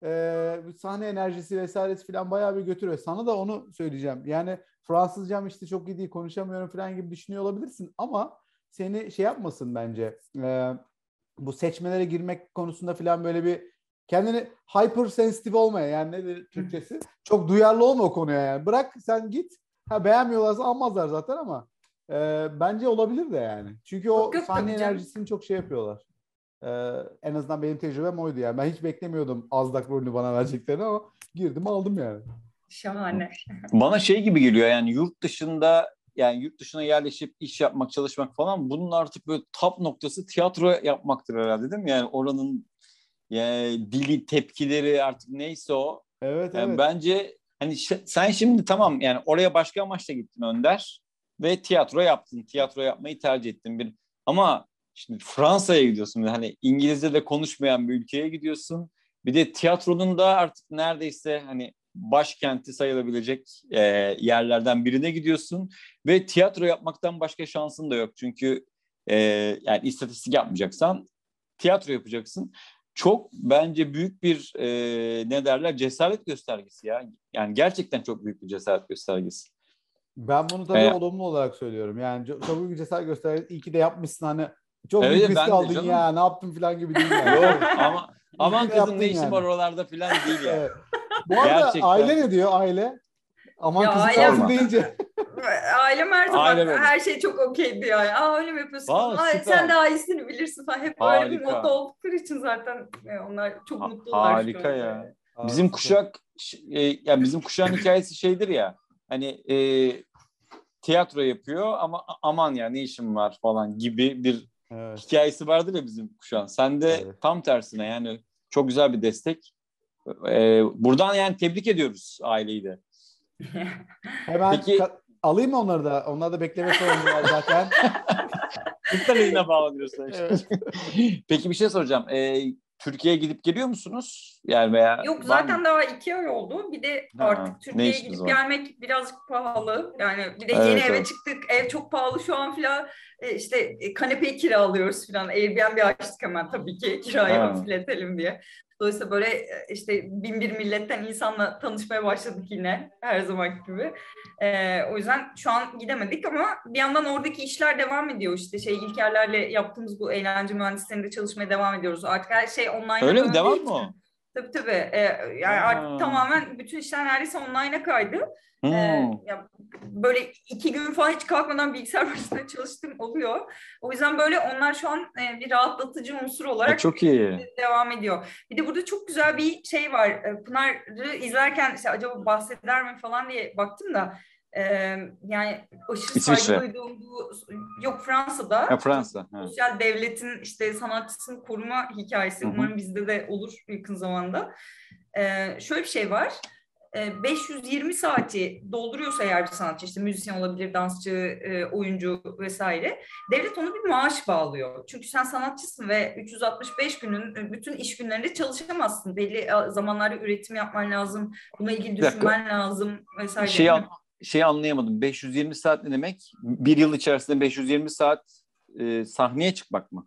Ee, sahne enerjisi vesairesi falan bayağı bir götürüyor. Sana da onu söyleyeceğim. Yani Fransızcam işte çok iyi değil konuşamıyorum falan gibi düşünüyor olabilirsin ama seni şey yapmasın bence. Ee, bu seçmelere girmek konusunda falan böyle bir kendini hypersensitive olmaya yani nedir Türkçesi? Çok duyarlı olma o konuya yani. Bırak sen git. Ha beğenmiyorlarsa almazlar zaten ama e, bence olabilir de yani. Çünkü o Yok, yok, sahne canım. enerjisini çok şey yapıyorlar. Ee, en azından benim tecrübem oydu yani. Ben hiç beklemiyordum Azdak rolünü bana vereceklerini ama girdim aldım yani. Şahane. Bana şey gibi geliyor yani yurt dışında yani yurt dışına yerleşip iş yapmak, çalışmak falan bunun artık böyle top noktası tiyatro yapmaktır herhalde değil mi? Yani oranın yani dili, tepkileri artık neyse o. Evet Yani evet. bence hani ş- sen şimdi tamam yani oraya başka amaçla gittin Önder ve tiyatro yaptın. Tiyatro yapmayı tercih ettin bir ama şimdi Fransa'ya gidiyorsun. Hani İngilizce de konuşmayan bir ülkeye gidiyorsun. Bir de tiyatronun da artık neredeyse hani başkenti sayılabilecek e, yerlerden birine gidiyorsun ve tiyatro yapmaktan başka şansın da yok. Çünkü e, yani istatistik yapmayacaksan tiyatro yapacaksın. Çok bence büyük bir e, ne derler cesaret göstergesi ya. Yani gerçekten çok büyük bir cesaret göstergesi. Ben bunu tabii Ee, olumlu olarak söylüyorum. Yani çok, büyük bir cesaret göstergesi. İyi ki de yapmışsın hani. Çok Evet, büyük risk aldın canım. ya. Ne yaptın falan gibi değil yani. Yok ama aman yaptın ne işin yani. var oralarda falan değil ya. Evet. Bu arada Gerçekten. aile ne diyor aile? Aman Ya kızım aile- lazım deyince. Ailem her zaman Ailem öyle. her şey çok okeydi yani. Aa öyle mi yapıyorsun? Vallahi Aa, süper. sen de ailesini bilirsin falan. Hep böyle bir Harika. modda oldukları için zaten e, onlar çok Ha- mutlular. şu harika ya. Aa, Bizim kuşak e, ya bizim kuşağın hikayesi şeydir ya. Hani e, tiyatro yapıyor ama aman ya ne işim var falan gibi bir Evet. hikayesi vardır ya bizim kuşağın. Sen de Evet. tam tersine yani çok güzel bir destek. E, buradan yani tebrik ediyoruz aileyi de. Hemen Peki- ka- alayım mı onları da? Onlar da bekleme sorunlar zaten. Eline bağlanıyorsun işte. Evet. Peki bir şey soracağım. E, Türkiye'ye gidip geliyor musunuz? Yani veya Yok zaten daha iki ay oldu. Bir de Ha, artık Türkiye'ye gidip var? gelmek birazcık pahalı. Yani bir de Evet, yeni eve evet. çıktık. Ev çok pahalı şu an filan. E, işte e, kanepeyi kiralıyoruz filan. Airbnb açtık hemen tabii ki kirayı Ha. hafifletelim diye. Dolayısıyla böyle e, işte bin bir milletten insanla tanışmaya başladık yine her zaman gibi. E, o yüzden şu an gidemedik ama bir yandan oradaki işler devam ediyor. İşte şey İlkerlerle yaptığımız bu eğlence mühendisliğinde çalışmaya devam ediyoruz. Artık her şey online. Öyle mi? Devam mı o? Tabii tabii. Ee, yani Ha. artık tamamen bütün işler neredeyse online'a kaydı. Hmm. Ee, ya böyle iki gün falan hiç kalkmadan bilgisayar başında çalıştığım oluyor. O yüzden böyle onlar şu an e, bir rahatlatıcı unsur olarak çok iyi. devam ediyor. Bir de burada çok güzel bir şey var. Ee, Pınar'ı izlerken işte acaba bahseder mi falan diye baktım da e, yani aşırı İsviçre. saygı duyduğum bu yok Fransa'da Ha, Fransa. Ha. sosyal devletin işte sanatçısını koruma hikayesi Hı hı. umarım bizde de olur yakın zamanda. Ee, şöyle bir şey var. Ee, 520 saati dolduruyorsa eğer bir sanatçı işte müzisyen olabilir, dansçı, oyuncu vesaire devlet ona bir maaş bağlıyor. Çünkü sen sanatçısın ve 365 günün e, bütün iş günlerinde çalışamazsın. Belli e, zamanlarda üretim yapman lazım. Buna ilgili düşünmen lazım vesaire. Şeyi, an- şeyi anlayamadım. 520 saat ne demek? Bir yıl içerisinde 520 saat e, sahneye çıkmak mı?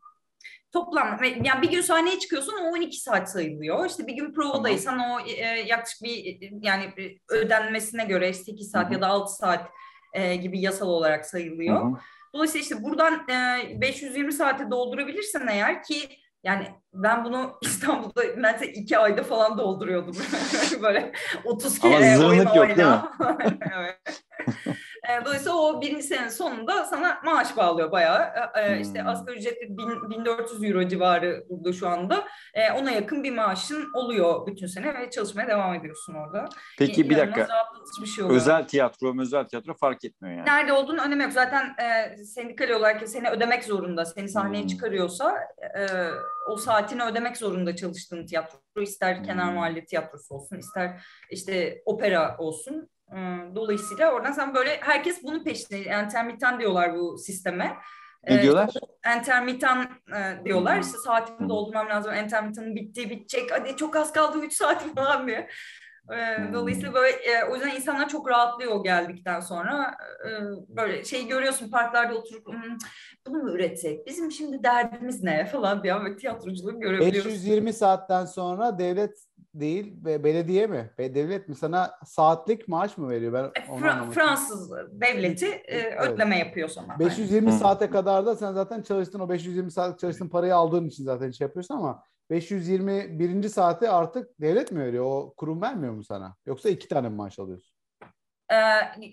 Toplam yani bir gün sahneye çıkıyorsun o 12 saat sayılıyor. İşte bir gün provadaysan o e, yaklaşık bir e, yani ödenmesine göre 8 saat Hı hı. ya da 6 saat e, gibi yasal olarak sayılıyor. Hı hı. Dolayısıyla işte buradan e, 520 saate doldurabilirsen eğer ki yani ben bunu İstanbul'da neredeyse iki ayda falan dolduruyordum. Böyle 30 Ama kere oyun zırnık yok, değil mi? evet. E, Dolayısıyla o birinci senenin sonunda sana maaş bağlıyor bayağı. E, e, İşte Hmm. asgari ücretli bin- 1400 euro civarı burada şu anda. E, ona yakın bir maaşın oluyor bütün sene ve çalışmaya devam ediyorsun orada. Peki bir İnanılmaz dakika. bir şey oluyor. Özel tiyatro, özel tiyatro fark etmiyor yani. Nerede olduğunu önemi yok. Zaten e, sendikal olarak seni ödemek zorunda. Seni sahneye Hmm. çıkarıyorsa e, o saatini ödemek zorunda çalıştığın tiyatro. İster kenar Hmm. mahalle tiyatrosu olsun, ister işte opera olsun. Dolayısıyla oradan sen böyle herkes bunun peşinde. Intermittent diyorlar bu sisteme. Ne E, diyorlar? Intermittent e, diyorlar. Hmm. İşte saatimi doldurmam lazım. Intermittent'ın bitti, bitecek. Hadi çok az kaldı 3 saat falan diye. E. Dolayısıyla böyle e, o yüzden insanlar çok rahatlıyor o geldikten sonra. E, böyle şey görüyorsun parklarda oturup "Hmm, bunu mu üretsek? Bizim şimdi derdimiz ne falan diye böyle tiyatroculuğu görebiliyoruz. 520 saatten sonra devlet değil ve belediye mi? Ve devlet mi sana saatlik maaş mı veriyor? Ben E, Fra-. Fransız devleti e, Evet. ödeme yapıyor sana. 520 Hı. saate kadar da sen zaten çalıştın o 520 saat çalıştığın parayı aldığın için zaten şey yapıyorsun ama 521. saati artık devlet mi veriyor? O kurum vermiyor mu sana? Yoksa iki tane mi maaş alıyorsun? Ee,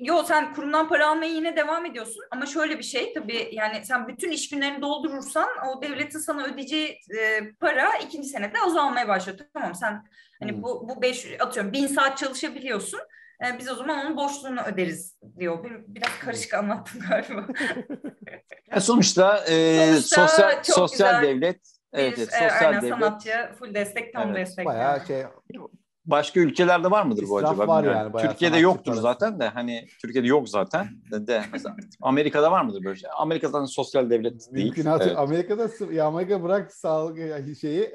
yo sen kurumdan para almaya yine devam ediyorsun ama şöyle bir şey tabii yani sen bütün iş günlerini doldurursan o devletin sana ödeyeceği e, para ikinci senede azalmaya başlıyor. Tamam sen hani Hmm. bu bu beş atıyorum bin saat çalışabiliyorsun. E, biz o zaman onun boşluğunu öderiz diyor. Bir- Biraz karışık anlattım galiba. Sonuçta, e, Sonuçta sosyal sosyal güzel devlet, evet, Biz, evet e, sosyal aynen devlet sanatçıya full destek tam Evet, destek. Bayağı yani. şey başka ülkelerde var mıdır bu İsraf acaba? var yani, Türkiye'de yoktur parası. zaten de hani Türkiye'de yok zaten de, de mesela Amerika'da var mıdır böyle şey? Amerika'dan sosyal devlet değil. Mümkünatı Evet. Amerika'da ya Amerika bırak sağlık şeyi e,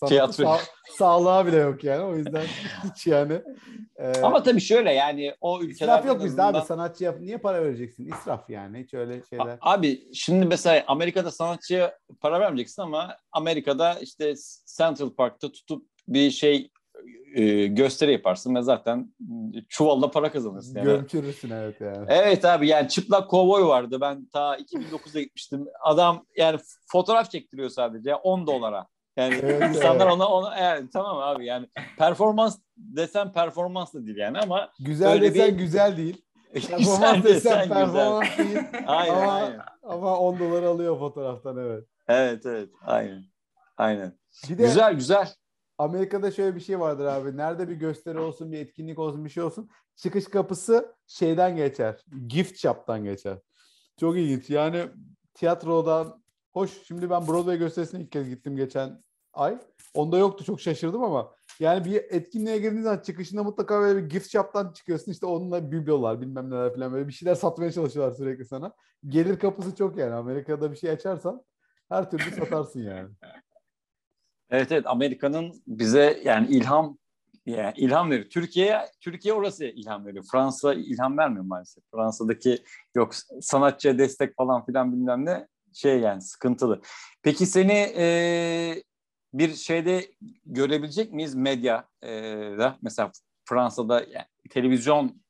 sanatı, sağ- sağlığa bile yok yani o yüzden hiç yani. E, Ama tabii şöyle yani o ülkeler israf yok bizde abi sanatçı yap niye para vereceksin israf yani hiç öyle şeyler. Abi şimdi mesela Amerika'da sanatçıya para vermeyeceksin ama Amerika'da işte Central Park'ta tutup bir şey e, gösteri yaparsın ve zaten çuvalla para kazanırsın. Yani. Gömçürürsün evet yani. Evet abi yani çıplak kovboy vardı. Ben ta 2009'da gitmiştim. Adam yani fotoğraf çektiriyor sadece 10 dolara. Yani Evet, insanlar evet. ona ona yani tamam abi yani performans desen performans da değil yani ama Güzel desen bir- güzel değil. Performans desen desen güzel. performans değil. Aynen Ama- aynen. Ama 10 dolar alıyor fotoğraftan evet. Evet evet aynen. Aynen. Bir de Güzel güzel. Amerika'da şöyle bir şey vardır abi. Nerede bir gösteri olsun, bir etkinlik olsun, bir şey olsun. Çıkış kapısı şeyden geçer. Gift shop'tan geçer. Çok ilginç. Yani tiyatrodan hoş. Şimdi ben Broadway gösterisine ilk kez gittim geçen ay. Onda yoktu. Çok şaşırdım ama yani bir etkinliğe girdiğin zaman çıkışında mutlaka böyle bir gift shop'tan çıkıyorsun. İşte onunla biblolar bilmem neler falan böyle bir şeyler satmaya çalışıyorlar sürekli sana. Gelir kapısı çok yani. Amerika'da bir şey açarsan her türlü satarsın yani. Evet evet Amerika'nın bize yani ilham yani ilham veriyor. Türkiye Türkiye orası ilham veriyor. Fransa ilham vermiyor maalesef. Fransa'daki yok sanatçıya destek falan filan bilmem ne şey yani sıkıntılı. Peki seni e, bir şeyde görebilecek miyiz medya e, da mesela Fransa'da yani televizyon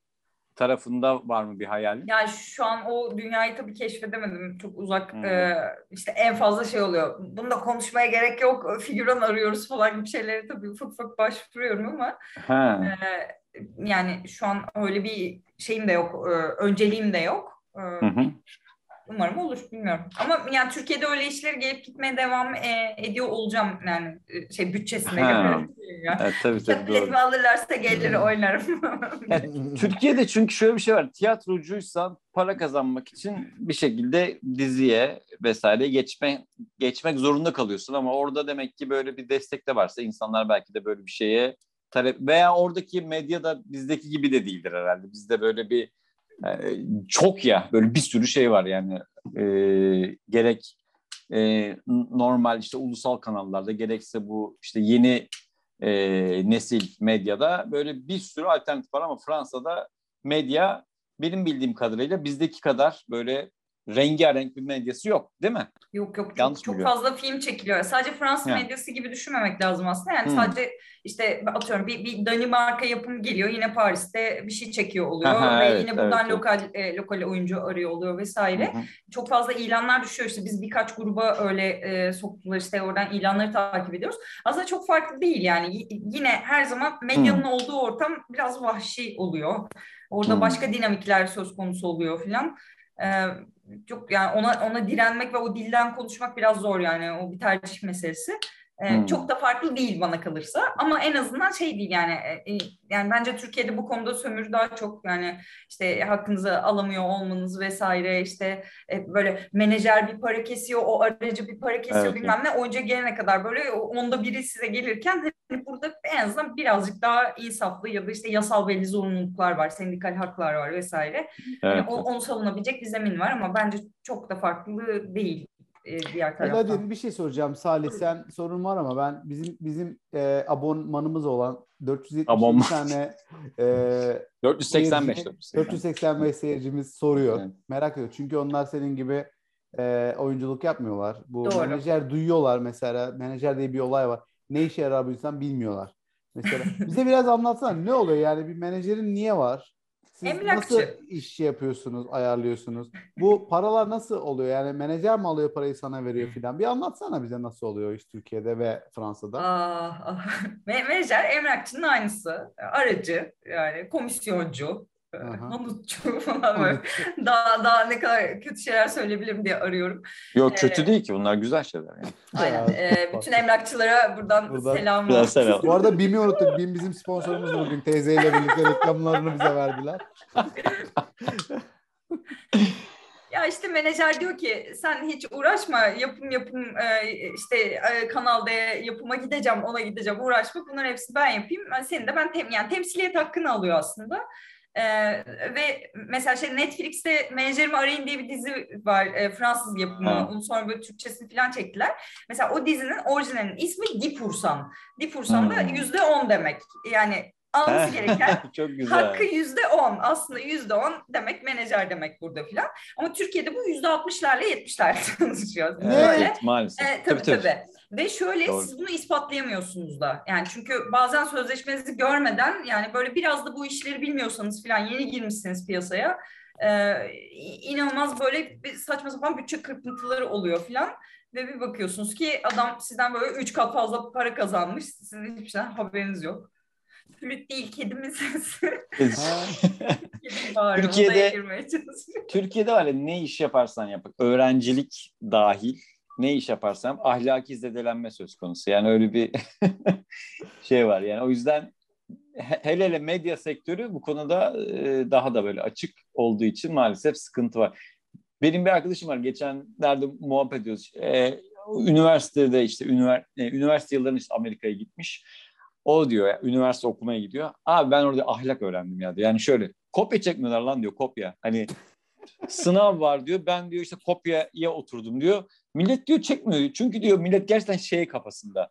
tarafında var mı bir hayalin? Yani şu an o dünyayı tabii keşfedemedim. Çok uzak. Hmm. e, işte en fazla şey oluyor. Bunda konuşmaya gerek yok. Figüran arıyoruz falan gibi şeyleri tabii ufak ufak başvuruyorum ama Ha. e, yani şu an öyle bir şeyim de yok. e, önceliğim de yok. E, Hı hı. Umarım olur bilmiyorum. Ama yani Türkiye'de öyle işler gelip gitmeye devam e, ediyor olacağım yani e, şey bütçesine göre. Evet, tabii tabii doğru. Alırlarsa gelir oynarım. Yani Türkiye'de çünkü şöyle bir şey var. Tiyatrocuysan para kazanmak için bir şekilde diziye vesaire geçme geçmek zorunda kalıyorsun ama orada demek ki böyle bir destek de varsa insanlar belki de böyle bir şeye talep veya oradaki medya da bizdeki gibi de değildir herhalde. Bizde böyle bir çok ya böyle bir sürü şey var yani. E, gerek e, normal işte ulusal kanallarda gerekse bu işte yeni e, nesil medyada böyle bir sürü alternatif var ama Fransa'da medya benim bildiğim kadarıyla bizdeki kadar böyle rengarenk bir medyası yok değil mi? Yok yok çok, Yanlış çok biliyorum? fazla film çekiliyor. Sadece Fransız Ha. medyası gibi düşünmemek lazım aslında. Yani Hmm. sadece işte atıyorum bir, bir Danimarka yapım geliyor yine Paris'te bir şey çekiyor oluyor Aha, ve evet, yine buradan evet. lokal e, lokal oyuncu arıyor oluyor vesaire. Hı hı. Çok fazla ilanlar düşüyor işte biz birkaç gruba öyle e, soktular işte oradan ilanları takip ediyoruz. Aslında çok farklı değil yani Y- yine her zaman medyanın olduğu ortam biraz vahşi oluyor. Orada Hmm. başka dinamikler söz konusu oluyor filan. Ee, çok yani ona ona direnmek ve o dilden konuşmak biraz zor yani o bir tercih meselesi. Ee, Hmm. Çok da farklı değil bana kalırsa ama en azından şey değil yani e, e, yani bence Türkiye'de bu konuda sömürü daha çok yani işte hakkınızı alamıyor olmanız vesaire işte e, böyle menajer bir para kesiyor o aracı bir para kesiyor Evet, bilmem ne oyuncuya gelene kadar böyle onda biri size gelirken hani burada en azından birazcık daha insaflı ya da işte yasal belli zorunluluklar var sendikal haklar var vesaire. Yani Evet. o- onu savunabilecek bir zemin var ama bence çok da farklı değil e, diğer taraftan. Hadi bir şey soracağım Salih sen sorun var ama ben bizim bizim e, abonmanımız olan 470 Abonman. tane e, 485 seyirci- 485. 485 seyircimiz soruyor. Evet. Merak ediyor. Çünkü onlar senin gibi e, oyunculuk yapmıyorlar. Bu Doğru. menajer duyuyorlar mesela. Menajer diye bir olay var. Ne işe yarar bu insan bilmiyorlar. Mesela bize biraz anlatsana ne oluyor yani bir menajerin niye var? Siz Emlakçı. nasıl iş yapıyorsunuz, ayarlıyorsunuz? Bu paralar nasıl oluyor? Yani menajer mi alıyor parayı sana veriyor filan? Bir anlatsana bize nasıl oluyor iş Türkiye'de ve Fransa'da. Ah, ah. Me- Menajer emlakçının aynısı. Aracı yani komisyoncu. Hanutçu falan böyle. daha, daha ne kadar kötü şeyler söyleyebilirim diye arıyorum. Yok kötü Ee, değil ki bunlar güzel şeyler yani. Aynen. E, bak. bütün emlakçılara buradan, Buradan- selam Buradan selam. Bu arada BİM'i unuttuk. BİM bizim sponsorumuz bugün. Teyzeyle birlikte reklamlarını bize verdiler. Ya işte menajer diyor ki sen hiç uğraşma yapım yapım e, işte e, kanalda yapıma gideceğim ona gideceğim uğraşma bunların hepsini ben yapayım. Seni de ben tem yani temsiliyet hakkını alıyor aslında. Ee, ve mesela şey Netflix'te Menajerimi Arayın diye bir dizi var e, Fransız yapımı. Ha. Onun sonra böyle Türkçesini falan çektiler. Mesela o dizinin orijinalinin ismi Dipursan. Dipursan da yüzde on demek. Yani alması gereken Çok güzel. hakkı yüzde on. Aslında yüzde on demek menajer demek burada filan. Ama Türkiye'de bu yüzde altmışlarla yetmişlerle çalışıyor. Evet, Böyle. maalesef. E, tabii, tabii tabii. Ve şöyle Doğru. siz bunu ispatlayamıyorsunuz da. Yani çünkü bazen sözleşmenizi görmeden yani böyle biraz da bu işleri bilmiyorsanız filan yeni girmişsiniz piyasaya. E, inanılmaz böyle bir saçma sapan bütçe kırpıntıları oluyor filan. Ve bir bakıyorsunuz ki adam sizden böyle üç kat fazla para kazanmış. Sizin hiçbir şeyden haberiniz yok. Flüt değil, kedimin sesi. Türkiye'de Türkiye'de var ya ne iş yaparsan yap. Öğrencilik dahil ne iş yaparsam ahlaki zedelenme söz konusu. Yani öyle bir şey var. Yani o yüzden hele hele medya sektörü bu konuda daha da böyle açık olduğu için maalesef sıkıntı var. Benim bir arkadaşım var. Geçenlerde muhabbet ediyoruz. Ee, üniversitede işte e, üniversite yıllarında işte Amerika'ya gitmiş. O diyor ya, üniversite okumaya gidiyor. Abi ben orada ahlak öğrendim ya diyor. Yani şöyle kopya çekmiyorlar lan diyor kopya. Hani sınav var diyor. Ben diyor işte kopyaya oturdum diyor. Millet diyor çekmiyor. Çünkü diyor millet gerçekten şey kafasında.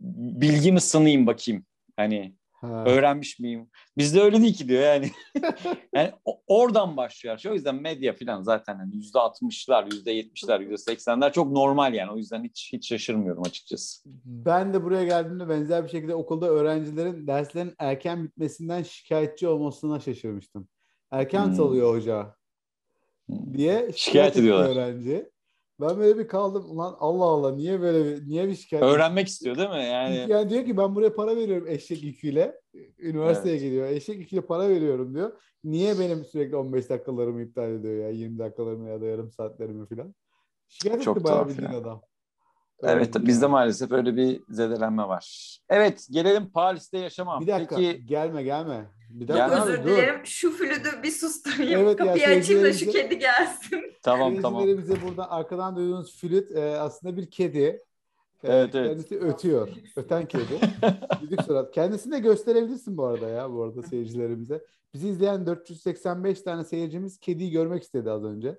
Bilgimi sınayım bakayım. Hani Ha. Öğrenmiş miyim? Bizde öyle değil ki diyor yani. yani oradan başlıyor. O yüzden medya falan zaten hani yüzde altmışlar, yüzde yetmişler, yüzde seksenler çok normal yani. O yüzden hiç hiç şaşırmıyorum açıkçası. Ben de buraya geldiğimde benzer bir şekilde okulda öğrencilerin derslerin erken bitmesinden şikayetçi olmasına şaşırmıştım. Erken hmm. salıyor hoca. Diye şikayet, şikayet ediyorlar öğrenci. Ben böyle bir kaldım. Ulan Allah Allah niye böyle bir, niye bir şikayet? Öğrenmek istiyor değil mi? Yani yani diyor ki ben buraya para veriyorum eşek yüküyle. Üniversiteye evet. gidiyor. Eşek yüküyle para veriyorum diyor. Niye benim sürekli 15 dakikalarımı iptal ediyor ya? 20 dakikalarımı ya da yarım saatlerimi falan. Şikayet Çok etti bayağı bildiğin adam. evet yani. bizde maalesef öyle bir zedelenme var. Evet gelelim Paris'te yaşama. Bir dakika Peki... gelme gelme. Bir dakika Özür abi, dilerim. Dur. Şu flütü bir susturayım. Evet, Kapıyı ya, açayım da şu kedi gelsin. tamam tamam. bize buradan arkadan duyduğunuz flüt e, aslında bir kedi. E, evet, evet. Kendisi ötüyor. Öten kedi. Düdük surat. Kendisini de gösterebilirsin bu arada ya bu arada seyircilerimize. Bizi izleyen 485 tane seyircimiz kediyi görmek istedi az önce.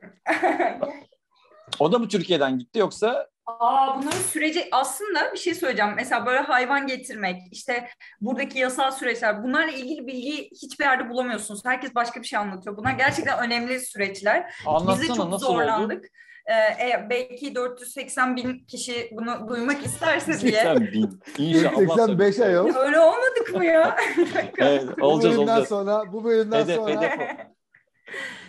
o da mı Türkiye'den gitti yoksa Aa, bunların süreci aslında bir şey söyleyeceğim. Mesela böyle hayvan getirmek, işte buradaki yasal süreçler, bunlarla ilgili bilgi hiçbir yerde bulamıyorsunuz. Herkes başka bir şey anlatıyor. Bunlar gerçekten önemli süreçler. Anlatsana, Biz de çok nasıl zorlandık. Oldu? Ee, belki 480 bin kişi bunu duymak isterse diye. 80 bin. İnşallah. 85 ay o. Öyle olmadık mı ya? evet, olacağız, bu bölümden olacağız. sonra, bu bölümden hedef, sonra. Hedef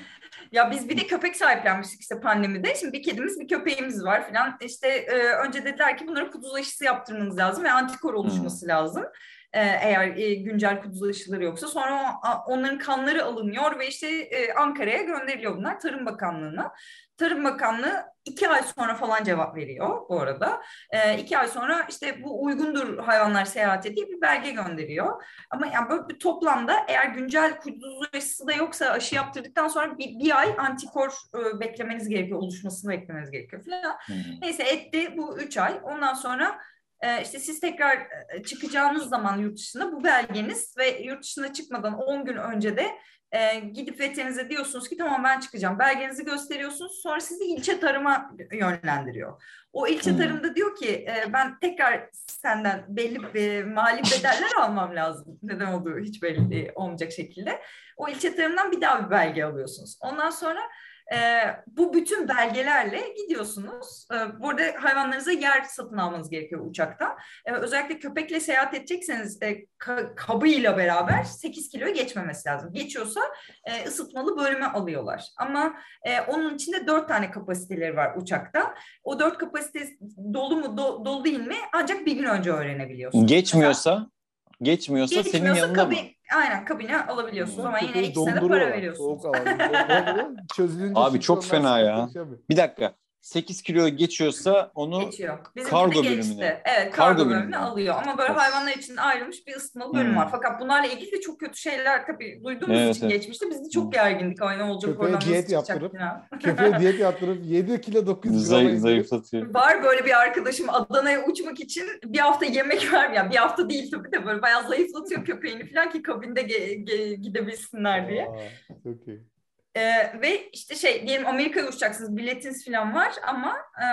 Ya biz bir de köpek sahiplenmiştik işte pandemide. Şimdi bir kedimiz bir köpeğimiz var falan. İşte e, önce dediler ki bunları kuduz aşısı yaptırmanız lazım ve antikor oluşması hmm. lazım. E, eğer e, güncel kuduz aşıları yoksa. Sonra onların kanları alınıyor ve işte e, Ankara'ya gönderiliyor bunlar Tarım Bakanlığı'na. Tarım Bakanlığı iki ay sonra falan cevap veriyor bu arada. E, iki ay sonra işte bu uygundur hayvanlar seyahate diye bir belge gönderiyor. Ama yani böyle bir toplamda eğer güncel kuduz aşısı da yoksa aşı yaptırdıktan sonra bir, bir ay antikor e, beklemeniz gerekiyor, oluşmasını beklemeniz gerekiyor falan. Hmm. Neyse etti bu üç ay. Ondan sonra işte siz tekrar e, çıkacağınız zaman yurt dışına bu belgeniz ve yurt dışına çıkmadan 10 gün önce de e, gidip veterinize diyorsunuz ki tamam ben çıkacağım. Belgenizi gösteriyorsunuz. Sonra sizi ilçe tarıma yönlendiriyor. O ilçe hmm. tarımda diyor ki e, ben tekrar senden belli e, mali bedeller almam lazım. Neden olduğu hiç belli olmayacak şekilde. O ilçe tarımdan bir daha bir belge alıyorsunuz. Ondan sonra e, bu bütün belgelerle gidiyorsunuz. E, burada hayvanlarınıza yer satın almanız gerekiyor uçakta. E, özellikle köpekle seyahat edecekseniz e, ka- kabıyla beraber 8 kilo geçmemesi lazım. Geçiyorsa e, ısıtmalı bölüme alıyorlar. Ama e, onun içinde 4 tane kapasiteleri var uçakta. O 4 kapasite dolu mu do- dolu değil mi ancak bir gün önce öğrenebiliyorsunuz. Geçmiyorsa? Mesela, geçmiyorsa, geçmiyorsa senin yanında kabi, mı? Aynen kabine alabiliyorsunuz ama yine ikisine de para veriyorsunuz. Soğuk Çözülünce Abi çok fena ya. Bir dakika. 8 kilo geçiyorsa onu Geçiyor. Bizim kargo geçti. bölümüne. Evet kargo, Kargo bölümüne bölümüne. alıyor. Ama böyle Of. hayvanlar için ayrılmış bir ısıtmalı bölüm Hmm. var. Fakat bunlarla ilgili de çok kötü şeyler tabii duyduğumuz Evet, için evet. geçmişte biz de çok gergindik. Ay ne olacak Köpeğe diyet yaptırıp-. Köpeğe diyet yaptırıp 7 kilo 900 gram zayıf, indirip- zayıflatıyor. Var böyle bir arkadaşım Adana'ya uçmak için bir hafta yemek ver yani bir hafta değil tabii de böyle bayağı zayıflatıyor köpeğini falan ki kabinde ge- ge- gidebilsinler diye. Aa, çok iyi. Ee, ve işte şey diyelim Amerika'ya uçacaksınız biletiniz falan var ama e,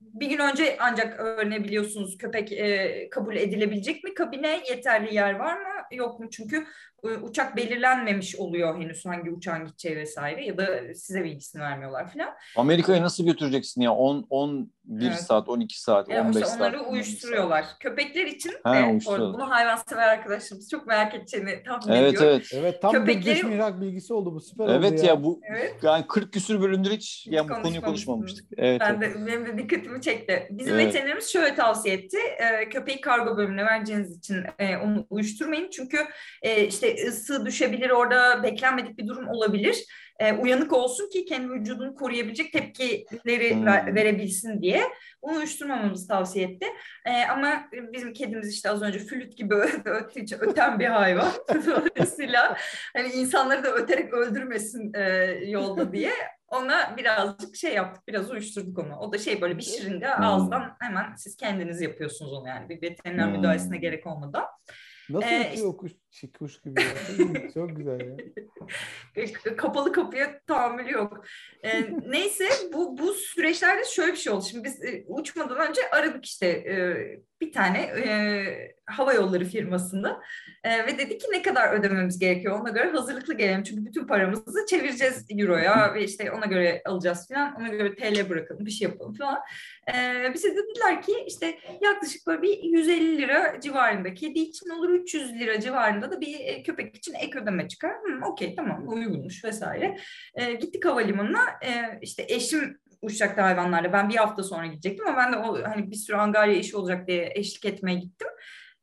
bir gün önce ancak öğrenebiliyorsunuz köpek e, kabul edilebilecek mi? Kabine yeterli yer var mı yok mu? Çünkü uçak belirlenmemiş oluyor henüz hangi uçağın gideceği vesaire ya da size bilgisini vermiyorlar falan. Amerika'ya nasıl götüreceksin ya? 10 11 Evet. saat, 12 saat, Yani 15 işte saat. onları 15 uyuşturuyorlar. Köpekler için Ha, de orada bunu hayvansever arkadaşlarımız çok merak edeceğini tahmin Evet ediyorum. evet. Evet tam bir Köpekleri- mihrak bilgisi oldu bu süper oldu Evet ya. ya bu Evet. yani 40 küsür bölümdür hiç yani bu konuyu konuşmamıştık. Evet. Ben evet. de benim de dikkatimi çekti. Bizim Evet. veterinerimiz şöyle tavsiye etti. E, köpeği kargo bölümüne vereceğiniz için e, onu uyuşturmayın. Çünkü e, işte ısı düşebilir orada beklenmedik bir durum olabilir. E, uyanık olsun ki kendi vücudunu koruyabilecek tepkileri Hmm. ver- verebilsin diye. Onu uyuşturmamamızı tavsiye etti. E, ama bizim kedimiz işte az önce flüt gibi öttüğü için öten bir hayvan. Dolayısıyla hani insanları da öterek öldürmesin e, yolda diye ona birazcık şey yaptık, biraz uyuşturduk onu. O da şey böyle bir şirinde Hmm. ağızdan hemen siz kendiniz yapıyorsunuz onu yani. Bir veteriner Hmm. müdahalesine gerek olmadan. Nasıl Ee, ötüyor kuş, şey, kuş gibi ya. Çok güzel ya. Kapalı kapıya tahammülü yok. E, neyse bu bu süreçlerde şöyle bir şey oldu. Şimdi biz e, uçmadan önce aradık işte e, bir tane e, hava yolları firmasında E, ve dedi ki ne kadar ödememiz gerekiyor ona göre hazırlıklı gelelim. Çünkü bütün paramızı çevireceğiz euroya ve işte ona göre alacağız falan. Ona göre TL bırakalım bir şey yapalım falan. E, bize dediler ki işte yaklaşık böyle bir 150 lira civarında kedi için olur 300 lira civarında da bir e, köpek için ek ödeme çıkar. Hı, Okey tamam uygunmuş vesaire. E, gittik havalimanına e, işte eşim uçacaktı hayvanlarla. Ben bir hafta sonra gidecektim ama ben de o hani bir sürü angarya işi olacak diye eşlik etmeye gittim.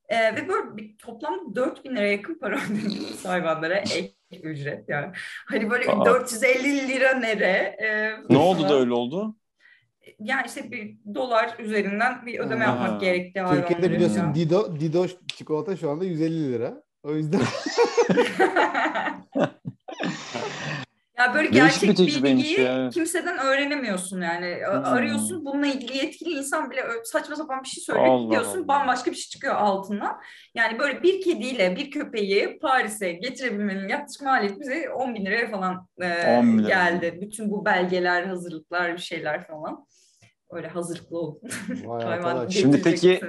E, ve böyle bir toplam 4000 liraya yakın para ödedim hayvanlara ek ücret yani. Hani böyle Aa. 450 lira nere? E, Ne oldu da öyle oldu? Yani işte bir dolar üzerinden bir ödeme Ha. yapmak gerekti hayvanlara. Türkiye'de biliyorsun ya. Dido, Dido çikolata şu anda 150 lira. O yüzden Ya böyle Değişik bir gerçek tecrübeymiş bilgiyi ya, kimseden öğrenemiyorsun yani. Hmm. Arıyorsun bununla ilgili yetkili insan bile saçma sapan bir şey söylüyor. Allah Gidiyorsun Allah. bambaşka bir şey çıkıyor altından. Yani böyle bir kediyle bir köpeği Paris'e getirebilmenin yaklaşık maliyeti bize 10 bin liraya falan e, 10 bin lira. geldi. Bütün bu belgeler, hazırlıklar, bir şeyler falan. Öyle hazırlıklı olun. Şimdi peki-.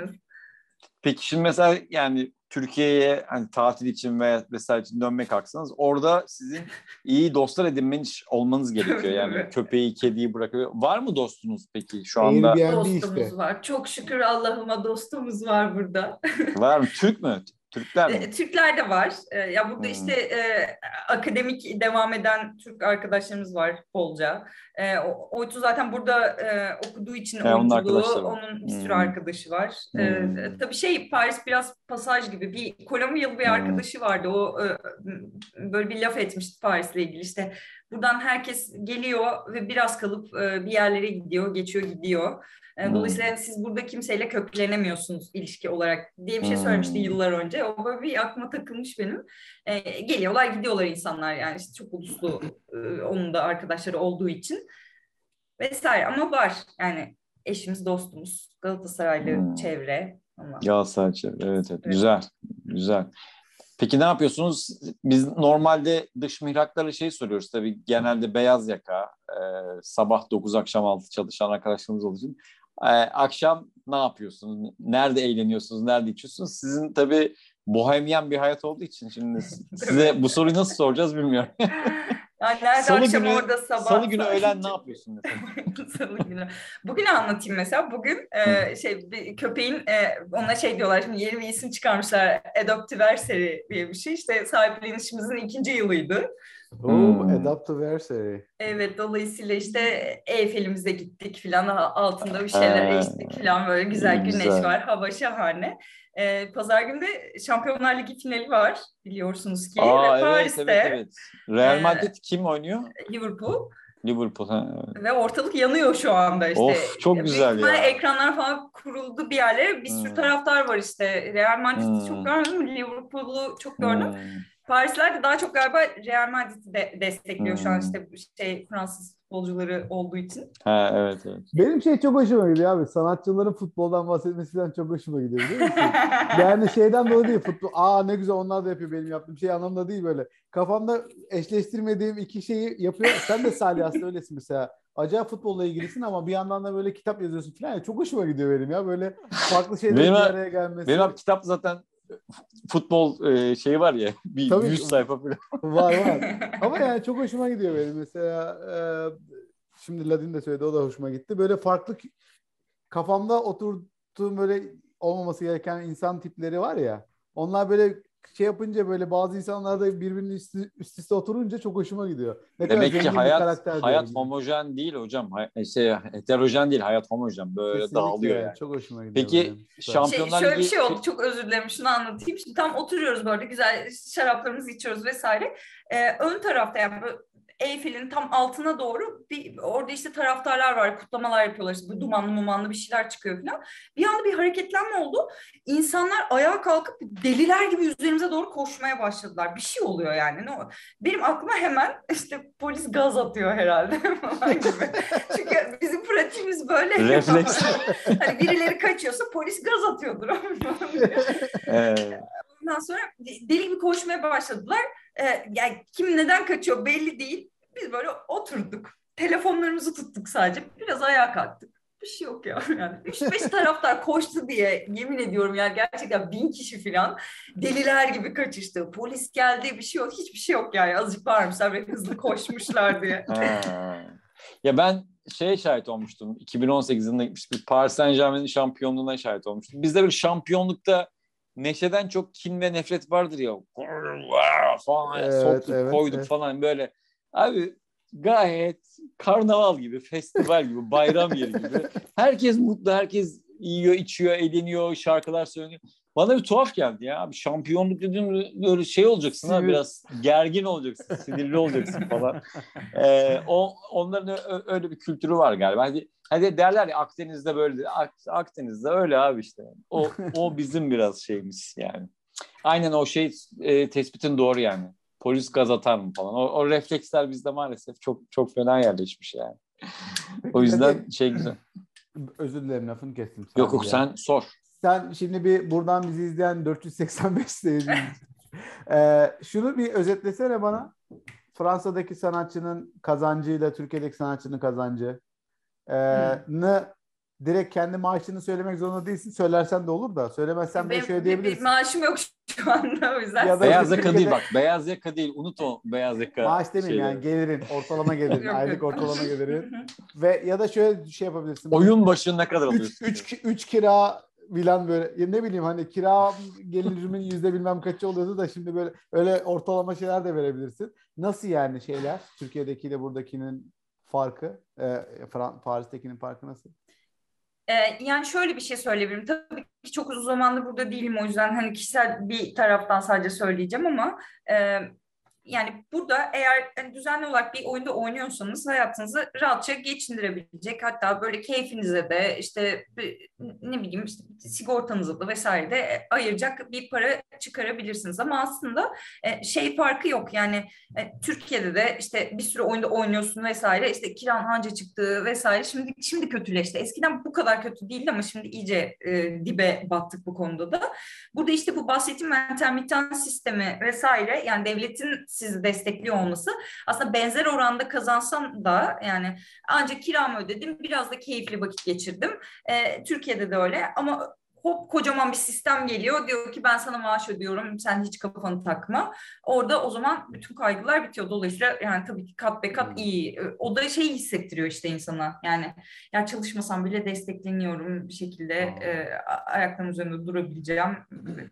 Peki şimdi mesela yani Türkiye'ye hani tatil için veya vesaire için dönmek kalksanız orada sizin iyi dostlar edinmeniz olmanız gerekiyor. Yani Evet. köpeği, kediyi bırakıyor. Var mı dostunuz peki şu anda? Dostumuz işte. var. Çok şükür Allah'ıma dostumuz var burada. Var mı? Türk mü? Türkler mi? E, Türkler de var. E, Ya burada Hmm. işte e, akademik devam eden Türk arkadaşlarımız var bolca. E, o Oytu zaten burada e, okuduğu için He, onun onun bir sürü Hmm. arkadaşı var. E, tabii şey Paris biraz pasaj gibi bir Kolombiyalı bir Hmm. arkadaşı vardı. O e, böyle bir laf etmişti Paris'le ilgili işte. Buradan herkes geliyor ve biraz kalıp e, bir yerlere gidiyor, geçiyor gidiyor. E, Hmm. Dolayısıyla siz burada kimseyle köklenemiyorsunuz ilişki olarak diye bir şey Hmm. söylemişti yıllar önce. O böyle bir aklıma takılmış benim. E, geliyorlar gidiyorlar insanlar yani işte çok uluslu e, onun da arkadaşları olduğu için vesaire ama var yani eşimiz dostumuz Galatasaraylı Hmm. çevre ama Galatasaray çevre. Evet, evet. Evet. Güzel. Güzel. Peki ne yapıyorsunuz? Biz normalde dış mihraklara şey soruyoruz tabii. Genelde beyaz yaka, e, sabah 9 akşam 6 çalışan arkadaşlarımız olduğu için. E, akşam ne yapıyorsunuz? Nerede eğleniyorsunuz? Nerede içiyorsunuz? Sizin tabii bohemyen bir hayat olduğu için şimdi size bu soruyu nasıl soracağız bilmiyorum. yani nerede Salı akşam günü- orada sabah Salı günü öğlen ne yapıyorsun mesela? Salı günü. Bugün anlatayım mesela. Bugün e, şey bir köpeğin e, ona şey diyorlar şimdi yeni bir isim çıkarmışlar. Adoptiversary diye bir şey. İşte sahiplenişimizin ikinci yılıydı. Oo, Hmm. Adaptiversary. Evet dolayısıyla işte Eyfel'imize gittik filan altında bir şeyler Ee, içtik filan böyle güzel güneş güzel. var hava şahane. Ee, Pazar günü de Şampiyonlar Ligi finali var biliyorsunuz ki Aa ve evet Paris'te evet evet. Real Ee, Madrid kim oynuyor? Liverpool Liverpool. Ha. Ve ortalık yanıyor şu anda işte. Of çok güzel ya. Ekranlar falan kuruldu bir yerlere. Bir sürü hmm. taraftar var işte. Real Madrid'i hmm. çok görmedim. Liverpool'u çok gördüm. Hmm. Parisler de daha çok galiba Real Madrid'i de destekliyor hmm. şu an işte şey Fransız futbolcuları olduğu için. Ha evet evet. Benim şey çok hoşuma gidiyor abi. Sanatçıların futboldan bahsetmesinden çok hoşuma gidiyor biliyor musun? yani şeyden dolayı değil. Futbol, aa ne güzel onlar da yapıyor benim yaptığım şey anlamda değil böyle. Kafamda eşleştirmediğim iki şeyi yapıyor. Sen de Salih aslında öylesin mesela. Acayip futbolla ilgilisin ama bir yandan da böyle kitap yazıyorsun falan. Yani çok hoşuma gidiyor benim ya. Böyle farklı şeylerin benim, bir araya gelmesi. Benim kitap zaten futbol e, şeyi var ya bir Tabii, 100 sayfa falan. Var var. Ama yani çok hoşuma gidiyor benim. Mesela e, şimdi Ladin de söyledi o da hoşuma gitti. Böyle farklı kafamda oturttuğum böyle olmaması gereken insan tipleri var ya. Onlar böyle şey yapınca böyle bazı insanlar da birbirinin üst, üst üste oturunca çok hoşuma gidiyor. Ne Demek ki hayat hayat homojen değil hocam. Hay, şey, heterojen değil hayat homojen. Böyle Kesinlikle dağılıyor yani. Çok hoşuma gidiyor. Peki benim. Şampiyonlar şey, Şöyle bir şey oldu. Çok özür dilerim. Şunu anlatayım. Şimdi tam oturuyoruz böyle güzel şaraplarımızı içiyoruz vesaire. Ee, ön tarafta yani Eyfel'in tam altına doğru bir orada işte taraftarlar var, kutlamalar yapıyorlar. İşte bu dumanlı mumanlı bir şeyler çıkıyor falan. Bir anda bir hareketlenme oldu. İnsanlar ayağa kalkıp deliler gibi üzerimize doğru koşmaya başladılar. Bir şey oluyor yani. Benim aklıma hemen işte polis gaz atıyor herhalde. Çünkü bizim pratiğimiz böyle. Refleks. hani birileri kaçıyorsa polis gaz atıyordur. Ondan sonra deli gibi koşmaya başladılar e, yani kim neden kaçıyor belli değil. Biz böyle oturduk. Telefonlarımızı tuttuk sadece. Biraz ayağa kalktık. Bir şey yok ya. Yani 3-5 taraftar koştu diye yemin ediyorum yani gerçekten bin kişi falan deliler gibi kaçıştı. Polis geldi bir şey yok. Hiçbir şey yok yani. Azıcık bağırmışlar ve hızlı koşmuşlar diye. ya ben şey şahit olmuştum. 2018 yılında gitmiştik. Paris Saint Germain'in şampiyonluğuna şahit olmuştum. Bizde bir şampiyonlukta neşeden çok kin ve nefret vardır ya. Falan evet, soktuk evet, koyduk evet. falan böyle. Abi gayet karnaval gibi, festival gibi, bayram yeri gibi. Herkes mutlu, herkes yiyor, içiyor, eğleniyor, şarkılar söylüyor. Bana bir tuhaf geldi ya. Abi şampiyonluk dediğim böyle şey olacaksın ha biraz gergin olacaksın, sinirli olacaksın falan. Ee, o onların öyle bir kültürü var galiba. Hadi Hadi derler ya Akdeniz'de böyle. Akdeniz'de öyle abi işte. O o bizim biraz şeyimiz yani. Aynen o şey e, tespitin doğru yani. Polis gaz atar mı falan. O, o refleksler bizde maalesef çok çok fena yerleşmiş yani. O yüzden şey güzel. Özür dilerim lafını kestim. Yok yok sen sor. Sen şimdi bir buradan bizi izleyen 485 seyircimiz. ee, şunu bir özetlesene bana. Fransa'daki sanatçının kazancıyla Türkiye'deki sanatçının kazancı hmm. direkt kendi maaşını söylemek zorunda değilsin. Söylersen de olur da. Söylemezsen de şöyle diyebilirsin. Bir maaşım yok şu anda o yüzden. Ya beyaz yaka değil bak. Beyaz yaka değil. Unut o beyaz yaka. Maaş demeyeyim yani gelirin. Ortalama gelirin. aylık ortalama gelirin. Ve ya da şöyle şey yapabilirsin. Oyun başı ne kadar alıyorsun? 3 kira bilen böyle ne bileyim hani kira gelirimin yüzde bilmem kaçı oluyordu da şimdi böyle öyle ortalama şeyler de verebilirsin. Nasıl yani şeyler Türkiye'dekiyle buradakinin farkı? E, Paris'tekinin farkı nasıl? Ee, yani şöyle bir şey söyleyebilirim. Tabii ki çok uzun zamandır burada değilim o yüzden hani kişisel bir taraftan sadece söyleyeceğim ama e, yani burada eğer hani düzenli olarak bir oyunda oynuyorsanız hayatınızı rahatça geçindirebilecek hatta böyle keyfinize de işte ne bileyim işte sigortanıza da vesaire de ayıracak bir para çıkarabilirsiniz. Ama aslında e, şey farkı yok. Yani e, Türkiye'de de işte bir sürü oyunda oynuyorsun vesaire işte kiran anca çıktığı vesaire. Şimdi şimdi kötüleşti. Eskiden bu kadar kötü değildi ama şimdi iyice e, dibe battık bu konuda da. Burada işte bu bahsettiğim intermittent sistemi vesaire yani devletin sizi destekliyor olması aslında benzer oranda kazansam da yani ancak kiramı ödedim biraz da keyifli vakit geçirdim. E, Türkiye'de de öyle ama hop kocaman bir sistem geliyor. Diyor ki ben sana maaş ödüyorum. Sen hiç kafanı takma. Orada o zaman bütün kaygılar bitiyor. Dolayısıyla yani tabii ki kat be kat hmm. iyi. O da şeyi hissettiriyor işte insana. Yani ya çalışmasam bile destekleniyorum bir şekilde e, ayaklarım üzerinde durabileceğim.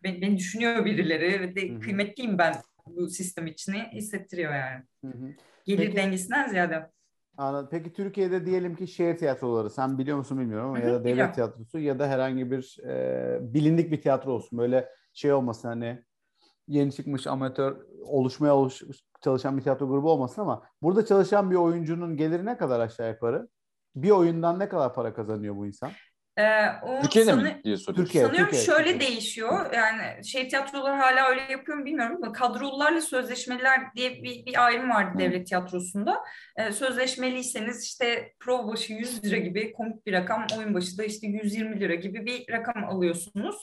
Beni, beni düşünüyor birileri ve de kıymetliyim ben bu sistem içini hissettiriyor yani. Hı hı. Gelir Peki, dengesinden ziyade. Anladım. Peki Türkiye'de diyelim ki şehir tiyatroları sen biliyor musun bilmiyorum ama hı hı, ya da devlet biliyorum. tiyatrosu ya da herhangi bir e, bilindik bir tiyatro olsun. Böyle şey olmasın hani yeni çıkmış amatör oluşmaya oluş, çalışan bir tiyatro grubu olmasın ama burada çalışan bir oyuncunun geliri ne kadar aşağı yukarı? Bir oyundan ne kadar para kazanıyor bu insan? Ee, o Türkiye'de sanı- mi diye soruyorsun. Türkiye. Sanıyorum şöyle Türkiye. değişiyor. Yani şey tiyatrolar hala öyle yapıyor mu bilmiyorum ama kadrolularla sözleşmeliler diye bir, bir ayrım vardı Hı. devlet tiyatrosunda. Ee, sözleşmeliyseniz işte prova başı 100 lira gibi komik bir rakam, oyun başı da işte 120 lira gibi bir rakam alıyorsunuz.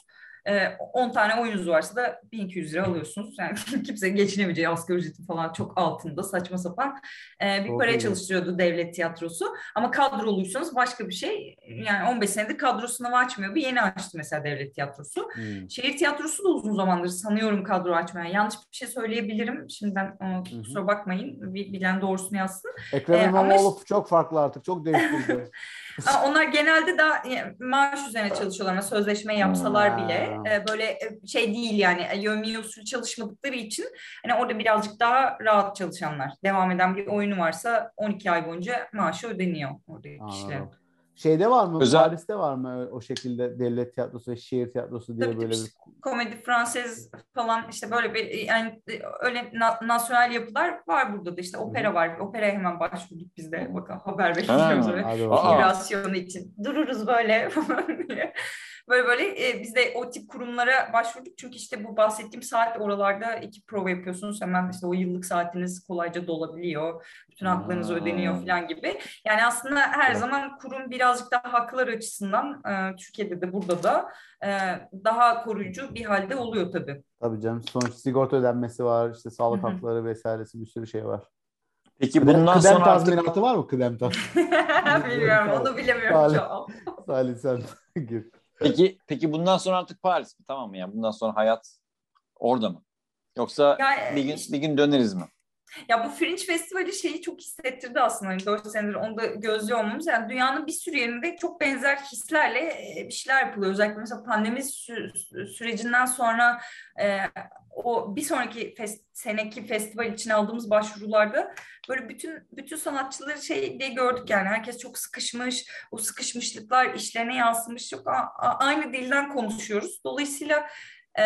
Ee, 10 tane oyununuz varsa da 1200 lira alıyorsunuz. Yani kimse geçinemeyeceği asgari ücretin falan çok altında saçma sapan e, bir paraya çalıştırıyordu devlet tiyatrosu. Ama kadroluysanız başka bir şey. Yani 15 senedir kadro sınavı açmıyor. Bir yeni açtı mesela devlet tiyatrosu. Hmm. Şehir tiyatrosu da uzun zamandır sanıyorum kadro açmaya. Yanlış bir şey söyleyebilirim. Şimdiden e, hı. kusura bakmayın. Bilen doğrusunu yazsın. Ekrem Ee, ama İmamoğlu çok farklı artık. Çok değiştirdi. Ama onlar genelde daha e, maaş üzerine çalışıyorlar. Ama sözleşme yapsalar bile e, böyle e, şey değil yani yövmiye usulü çalışmadıkları için hani orada birazcık daha rahat çalışanlar. Devam eden bir oyunu varsa 12 ay boyunca maaşı ödeniyor oradaki kişilerin. Şeyde var mı? Özel- Paris'te var mı o şekilde devlet tiyatrosu ve şehir tiyatrosu diye Tabii böyle bir komedi fransız falan işte böyle bir yani öyle na- nasyonel yapılar var burada da işte opera var. Operaya hemen başvurduk biz de bakalım haber bekliyoruz Ha, öyle. hadi Aa. bakalım. Figürasyonu için dururuz böyle falan diye. Böyle böyle e, biz de o tip kurumlara başvurduk çünkü işte bu bahsettiğim saat oralarda iki prova yapıyorsunuz hemen işte o yıllık saatiniz kolayca dolabiliyor. Bütün haklarınız Ha. ödeniyor falan gibi. Yani aslında her Evet. zaman kurum birazcık daha haklar açısından e, Türkiye'de de burada da e, daha koruyucu bir halde oluyor tabii. Tabii canım. Sonuç sigorta ödenmesi var. işte sağlık Hı hı. hakları vesairesi bir sürü şey var. Peki Kıdem, bundan kıdem sonra artık tazminatı var mı? Kıdem tazminatı. Bilmiyorum onu bilemiyorum Salih. şu an. Salih sen gir. Peki peki bundan sonra artık Paris mi? Tamam mı ya? Bundan sonra hayat orada mı? Yoksa Yani bir gün bir gün döneriz mi? Ya bu Fringe Festivali şeyi çok hissettirdi aslında. Hani 4 senedir onu da gözlüyor olmamız. Yani dünyanın bir sürü yerinde çok benzer hislerle e, bir şeyler yapılıyor. Özellikle mesela pandemi sü- sürecinden sonra e, o bir sonraki fes- seneki festival için aldığımız başvurularda böyle bütün bütün sanatçıları şey diye gördük yani. Herkes çok sıkışmış. O sıkışmışlıklar işlerine yansımış. Çok aynı dilden konuşuyoruz. Dolayısıyla e,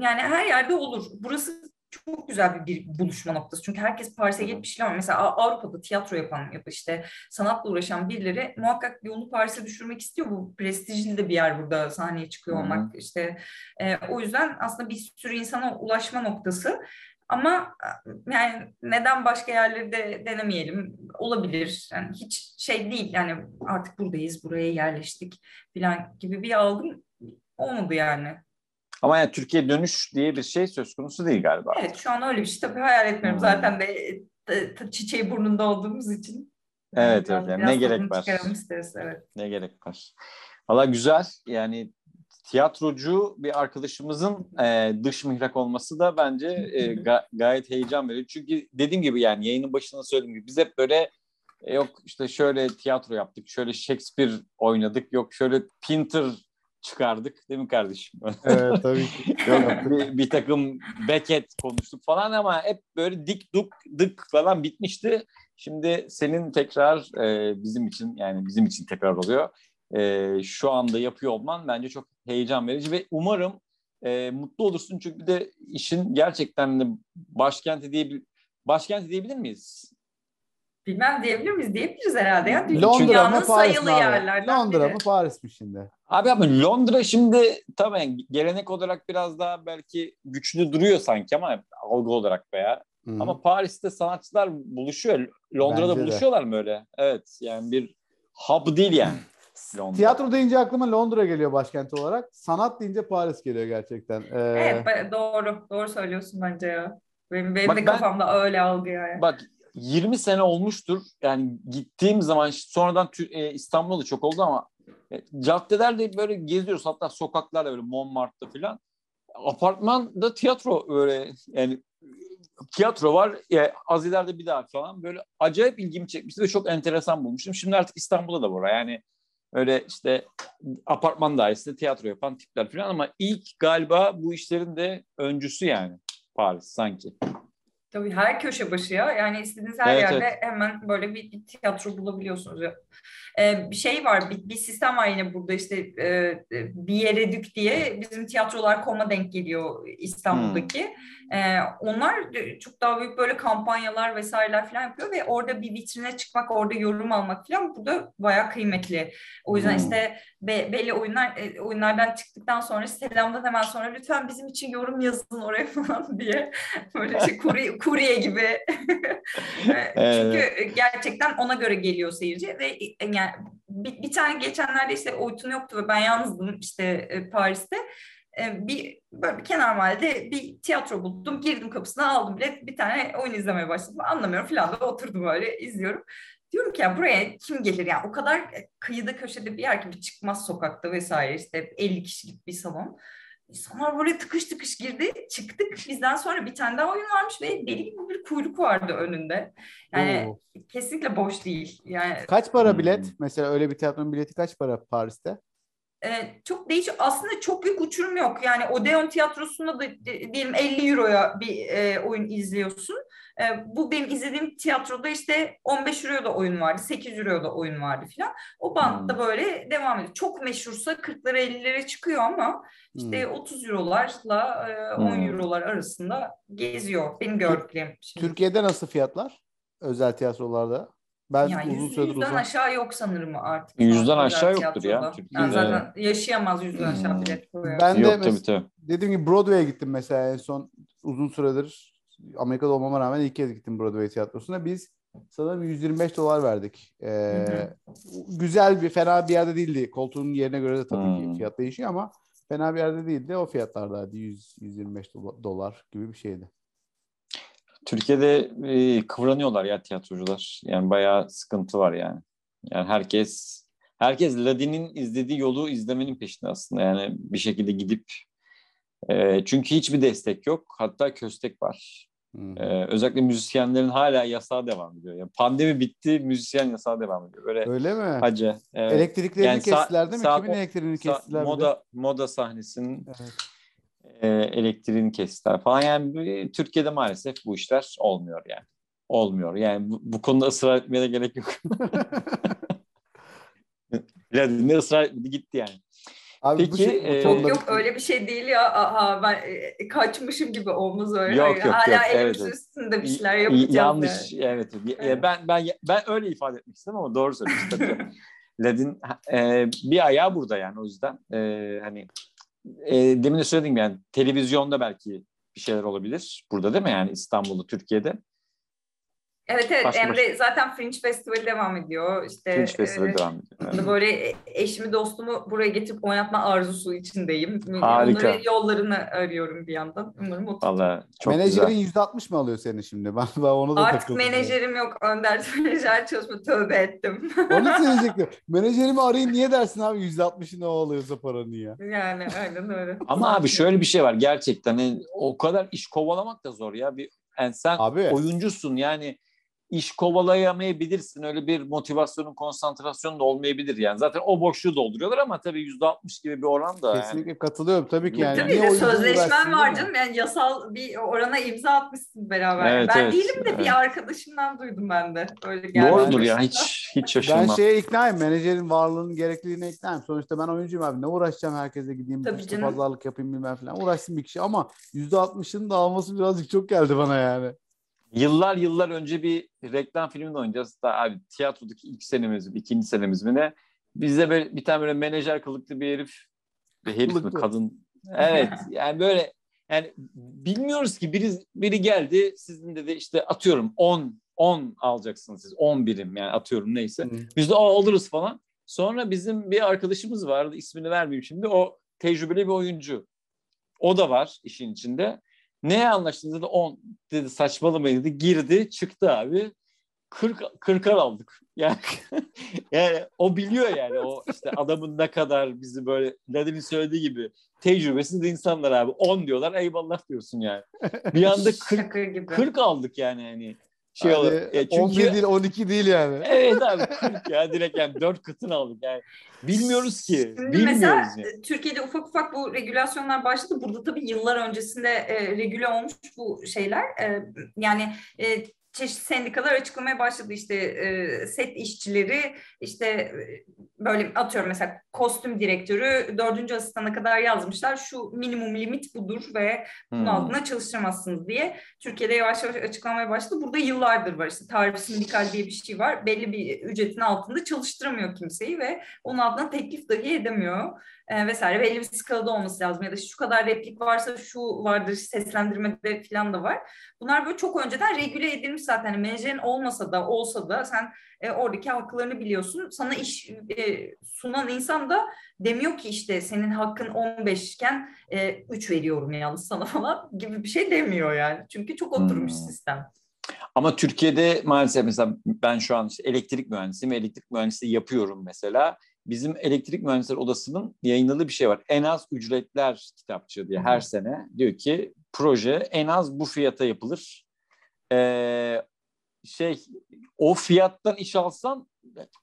yani her yerde olur. Burası çok güzel bir, bir buluşma noktası. Çünkü herkes Paris'e gelip bir şeyler var. Mesela Avrupa'da tiyatro yapan ya da işte sanatla uğraşan birileri muhakkak yolunu Paris'e düşürmek istiyor. Bu prestijli de bir yer burada sahneye çıkıyor Hı hı. olmak. İşte e, o yüzden aslında bir sürü insana ulaşma noktası. Ama e, yani neden başka yerleri de denemeyelim? Olabilir. Yani hiç şey değil. Yani artık buradayız, buraya yerleştik falan gibi bir algım olmadı yani. Ama yani Türkiye dönüş diye bir şey söz konusu değil galiba. Evet şu an öyle bir şey tabii hayal etmiyorum. Hmm. Zaten de e, çiçeği burnunda olduğumuz için. Evet evet. Yani ne gerek var? isteriz evet. Ne gerek var? Valla güzel. Yani tiyatrocu bir arkadaşımızın e, dış mihrak olması da bence e, ga- gayet heyecan verici. Çünkü dediğim gibi yani yayının başında söylediğim gibi biz hep böyle e, yok işte şöyle tiyatro yaptık, şöyle Shakespeare oynadık, yok şöyle Pinter çıkardık değil mi kardeşim? Evet tabii ki. Yok, bir, bir takım Beckett konuştuk falan ama hep böyle dik duk dık falan bitmişti. Şimdi senin tekrar e, bizim için yani bizim için tekrar oluyor. E, şu anda yapıyor olman bence çok heyecan verici ve umarım e, mutlu olursun çünkü bir de işin gerçekten de başkenti diye başkenti diyebilir miyiz? Bilmem diyebilir miyiz? Diyebiliriz herhalde ya. Londra mı Paris mi abi? Londra biri. mı Paris mi şimdi? Abi ama Londra şimdi tabii gelenek olarak biraz daha belki güçlü duruyor sanki ama algı olarak veya Hı hı. Ama Paris'te sanatçılar buluşuyor. Londra'da Bence de. buluşuyorlar mı öyle? Evet. Yani bir hub değil yani. Londra. Tiyatro deyince aklıma Londra geliyor başkenti olarak. Sanat deyince Paris geliyor gerçekten. Ee, Evet doğru. Doğru söylüyorsun bence ya. Benim, benim Bak de ben- kafamda öyle algı yani. Bak 20 sene olmuştur. Yani gittiğim zaman sonradan e, İstanbul'da da çok oldu ama e, caddelerde böyle geziyoruz. Hatta sokaklarda böyle Montmartre'da falan. Apartmanda tiyatro böyle yani tiyatro var. Ya, az ileride bir daha falan. Böyle acayip ilgimi çekmişti ve çok enteresan bulmuştum. Şimdi artık İstanbul'da da var. Yani öyle işte apartman dairesinde tiyatro yapan tipler falan ama ilk galiba bu işlerin de öncüsü yani Paris sanki. Tabii her köşe başı ya. Yani istediğiniz her Evet, yerde evet. hemen böyle bir, tiyatro bulabiliyorsunuz. Ee, bir şey var, bir, bir sistem var yine burada işte e, e, bir yere dük diye bizim tiyatrolar koma denk geliyor İstanbul'daki. Ee, onlar çok daha büyük böyle kampanyalar vesaireler falan yapıyor ve orada bir vitrine çıkmak, orada yorum almak falan burada bayağı kıymetli. O yüzden Hmm. işte be, belli oyunlar e, oyunlardan çıktıktan sonra selamdan hemen sonra lütfen bizim için yorum yazın oraya falan diye böyle şey kurye, kurye gibi. Çünkü gerçekten ona göre geliyor seyirci ve e, yani bir, bir tane geçenlerde işte Oytun yoktu ve ben yalnızdım işte e, Paris'te. E, bir böyle bir kenar mahallede bir tiyatro buldum. Girdim kapısına aldım bilet. Bir tane oyun izlemeye başladım. Anlamıyorum falan da oturdum böyle izliyorum. Diyorum ki ya buraya kim gelir ya? O kadar kıyıda köşede bir yer ki bir çıkmaz sokakta vesaire işte 50 kişilik bir salon. İnsanlar böyle tıkış tıkış girdi. Çıktık. Bizden sonra bir tane daha oyun varmış ve deli gibi bir kuyruk vardı önünde. Yani Oo. kesinlikle boş değil. Yani Kaç para Hmm. bilet? Mesela öyle bir tiyatronun bileti kaç para Paris'te? e, çok değişik. Aslında çok büyük uçurum yok. Yani Odeon tiyatrosunda da diyelim 50 euroya bir e, oyun izliyorsun. E, bu benim izlediğim tiyatroda işte 15 euroya da oyun vardı, 8 euroya da oyun vardı filan. O bantta böyle devam ediyor. Çok meşhursa 40'lara 50'lere çıkıyor ama işte Hmm. 30 eurolarla e, 10 Hmm. eurolar arasında geziyor. Benim gördüklerim. Şimdi. Türkiye'de nasıl fiyatlar? Özel tiyatrolarda. Ben Ya uzun yüz, süredir yüzden uzun. aşağı yok sanırım artık. Yüzden aşağı yoktur ya. Türkiye'de. Yani zaten yaşayamaz yüzden aşağı Hmm. bilet koyuyor. Ben de Yok mes- tabii tabii. dediğim gibi Broadway'e gittim mesela en son uzun süredir Amerika'da olmama rağmen ilk kez gittim Broadway tiyatrosuna. Biz sanırım 125 dolar verdik. Ee, Hı güzel bir fena bir yerde değildi. Koltuğun yerine göre de tabii ki Hmm. fiyat değişiyor ama fena bir yerde değildi. O fiyatlardaydı. 100 125 dola- dolar gibi bir şeydi. Türkiye'de e, kıvranıyorlar ya tiyatrocular. Yani bayağı sıkıntı var yani. Yani herkes herkes Ladin'in izlediği yolu izlemenin peşinde aslında. Yani bir şekilde gidip e, çünkü hiçbir destek yok. Hatta köstek var. Hmm. E, özellikle müzisyenlerin hala yasağı devam ediyor. Yani pandemi bitti, müzisyen yasağı devam ediyor. Böyle Öyle mi? hacı. Evet. Elektriklerini Yani kestiler değil mi? Kimin elektriğini kestiler? bir de? moda moda sahnesinin Evet. e, elektriğini kestiler falan. Yani Türkiye'de maalesef bu işler olmuyor yani. Olmuyor. Yani bu, bu konuda ısrar etmeye de gerek yok. Vladimir ısrar gitti yani. Abi bu Peki, şey, bu e, konuda Yok yok öyle bir şey değil ya. Aha ben e, kaçmışım gibi olmaz öyle. Yok, yok, Hala yok. Evet, elimizin evet. üstünde bir şeyler yapacağız. Yanlış. yani. Evet. Evet. Ben ben ben öyle ifade etmek istedim ama doğru söylüyorsun tabii. Ladin e, bir ayağı burada yani o yüzden e, hani e, demin de söyledim yani televizyonda belki bir şeyler olabilir burada değil mi yani İstanbul'da Türkiye'de Evet evet Başka Emre zaten Fringe Festival devam ediyor. İşte Fringe Festival e, devam ediyor. da böyle eşimi dostumu buraya getirip oynatma arzusu içindeyim. Harika. Onların yollarını arıyorum bir yandan. Umarım o Vallahi çok Menajerin güzel. yüzde 60 mı alıyor seni şimdi? Ben, ben onu da Artık menajerim yok. Önder menajer çalışma tövbe ettim. Onu söyleyecektim. Menajerimi arayın niye dersin abi yüzde 60'ını o alıyorsa paranı ya. yani aynen öyle. Ama abi şöyle bir şey var gerçekten hani o kadar iş kovalamak da zor ya. Bir yani sen Abi oyuncusun yani iş kovalayamayabilirsin. Öyle bir motivasyonun, konsantrasyonun da olmayabilir yani. Zaten o boşluğu dolduruyorlar ama tabii %60 gibi bir oran da yani. kesinlikle katılıyorum tabii ki yani. Tabii niye de sözleşmen var canım. Yani yasal bir orana imza atmışsın beraber. Evet, ben evet, değilim de evet. bir arkadaşımdan duydum ben de. Öyle geldi. Doğrudur ya hiç hiç Ben şaşırmam. şeye iknayım. Menajerin varlığının gerekliliğine iknayım. Sonuçta ben oyuncuyum abi. Ne uğraşacağım herkese gideyim Tabii işte canım. pazarlık yapayım bilmem falan. Uğraşsın bir kişi ama yüzde 60'ını da alması birazcık çok geldi bana yani. Yıllar yıllar önce bir reklam filminde oynayacağız. Da abi tiyatrodaki ilk senemiz mi, ikinci senemiz mi ne? Bizde böyle bir tane böyle menajer kılıklı bir herif. Bir herif mi Kılıklı. kadın? Evet yani böyle yani bilmiyoruz ki biri biri geldi sizin dedi işte atıyorum 10 10 alacaksınız siz 10 birim yani atıyorum neyse. Biz de "Aa, alırız falan. Sonra bizim bir arkadaşımız vardı ismini vermeyeyim şimdi o tecrübeli bir oyuncu. O da var işin içinde. Neye anlaştınız dedi 10 dedi saçmalamayın dedi girdi çıktı abi 40 40'ar aldık. Yani yani o biliyor yani o işte adamın ne kadar bizi böyle Ladin'in söylediği gibi tecrübesiz insanlar abi 10 diyorlar eyvallah diyorsun yani. Bir anda 40 Şaka gibi. 40 aldık yani hani. Şey Yani olur. E, çünkü 11 değil 12 değil yani. evet abi 40 ya direkt yani 4 kıtını aldık yani. Bilmiyoruz ki. Şimdi Bilmiyoruz mesela yani. Türkiye'de ufak ufak bu regülasyonlar başladı. Burada tabii yıllar öncesinde e, regüle olmuş bu şeyler. E, yani e, çeşitli sendikalar açıklamaya başladı işte e, set işçileri işte e, böyle atıyorum mesela kostüm direktörü dördüncü asistana kadar yazmışlar şu minimum limit budur ve bunun Hmm. altına çalıştıramazsınız diye Türkiye'de yavaş yavaş açıklamaya başladı. Burada yıllardır var işte tarif sindikal diye bir şey var. Belli bir ücretin altında çalıştıramıyor kimseyi ve onun altına teklif dahi edemiyor e, vesaire. Belli bir skalada olması lazım ya da şu kadar replik varsa şu vardır seslendirmede falan da var. Bunlar böyle çok önceden regüle edilmiş zaten. Yani menajerin olmasa da olsa da sen e, oradaki haklarını biliyorsun. Sana iş e, sunan insan da demiyor ki işte senin hakkın 15 iken e, 3 veriyorum yalnız sana falan gibi bir şey demiyor yani. Çünkü çok oturmuş Hmm. sistem. Ama Türkiye'de maalesef mesela ben şu an işte elektrik mühendisiyim elektrik mühendisliği yapıyorum mesela. Bizim elektrik mühendisleri odasının yayınladığı bir şey var. En az ücretler kitapçığı diye her sene diyor ki proje en az bu fiyata yapılır. Ee, şey o fiyattan iş alsan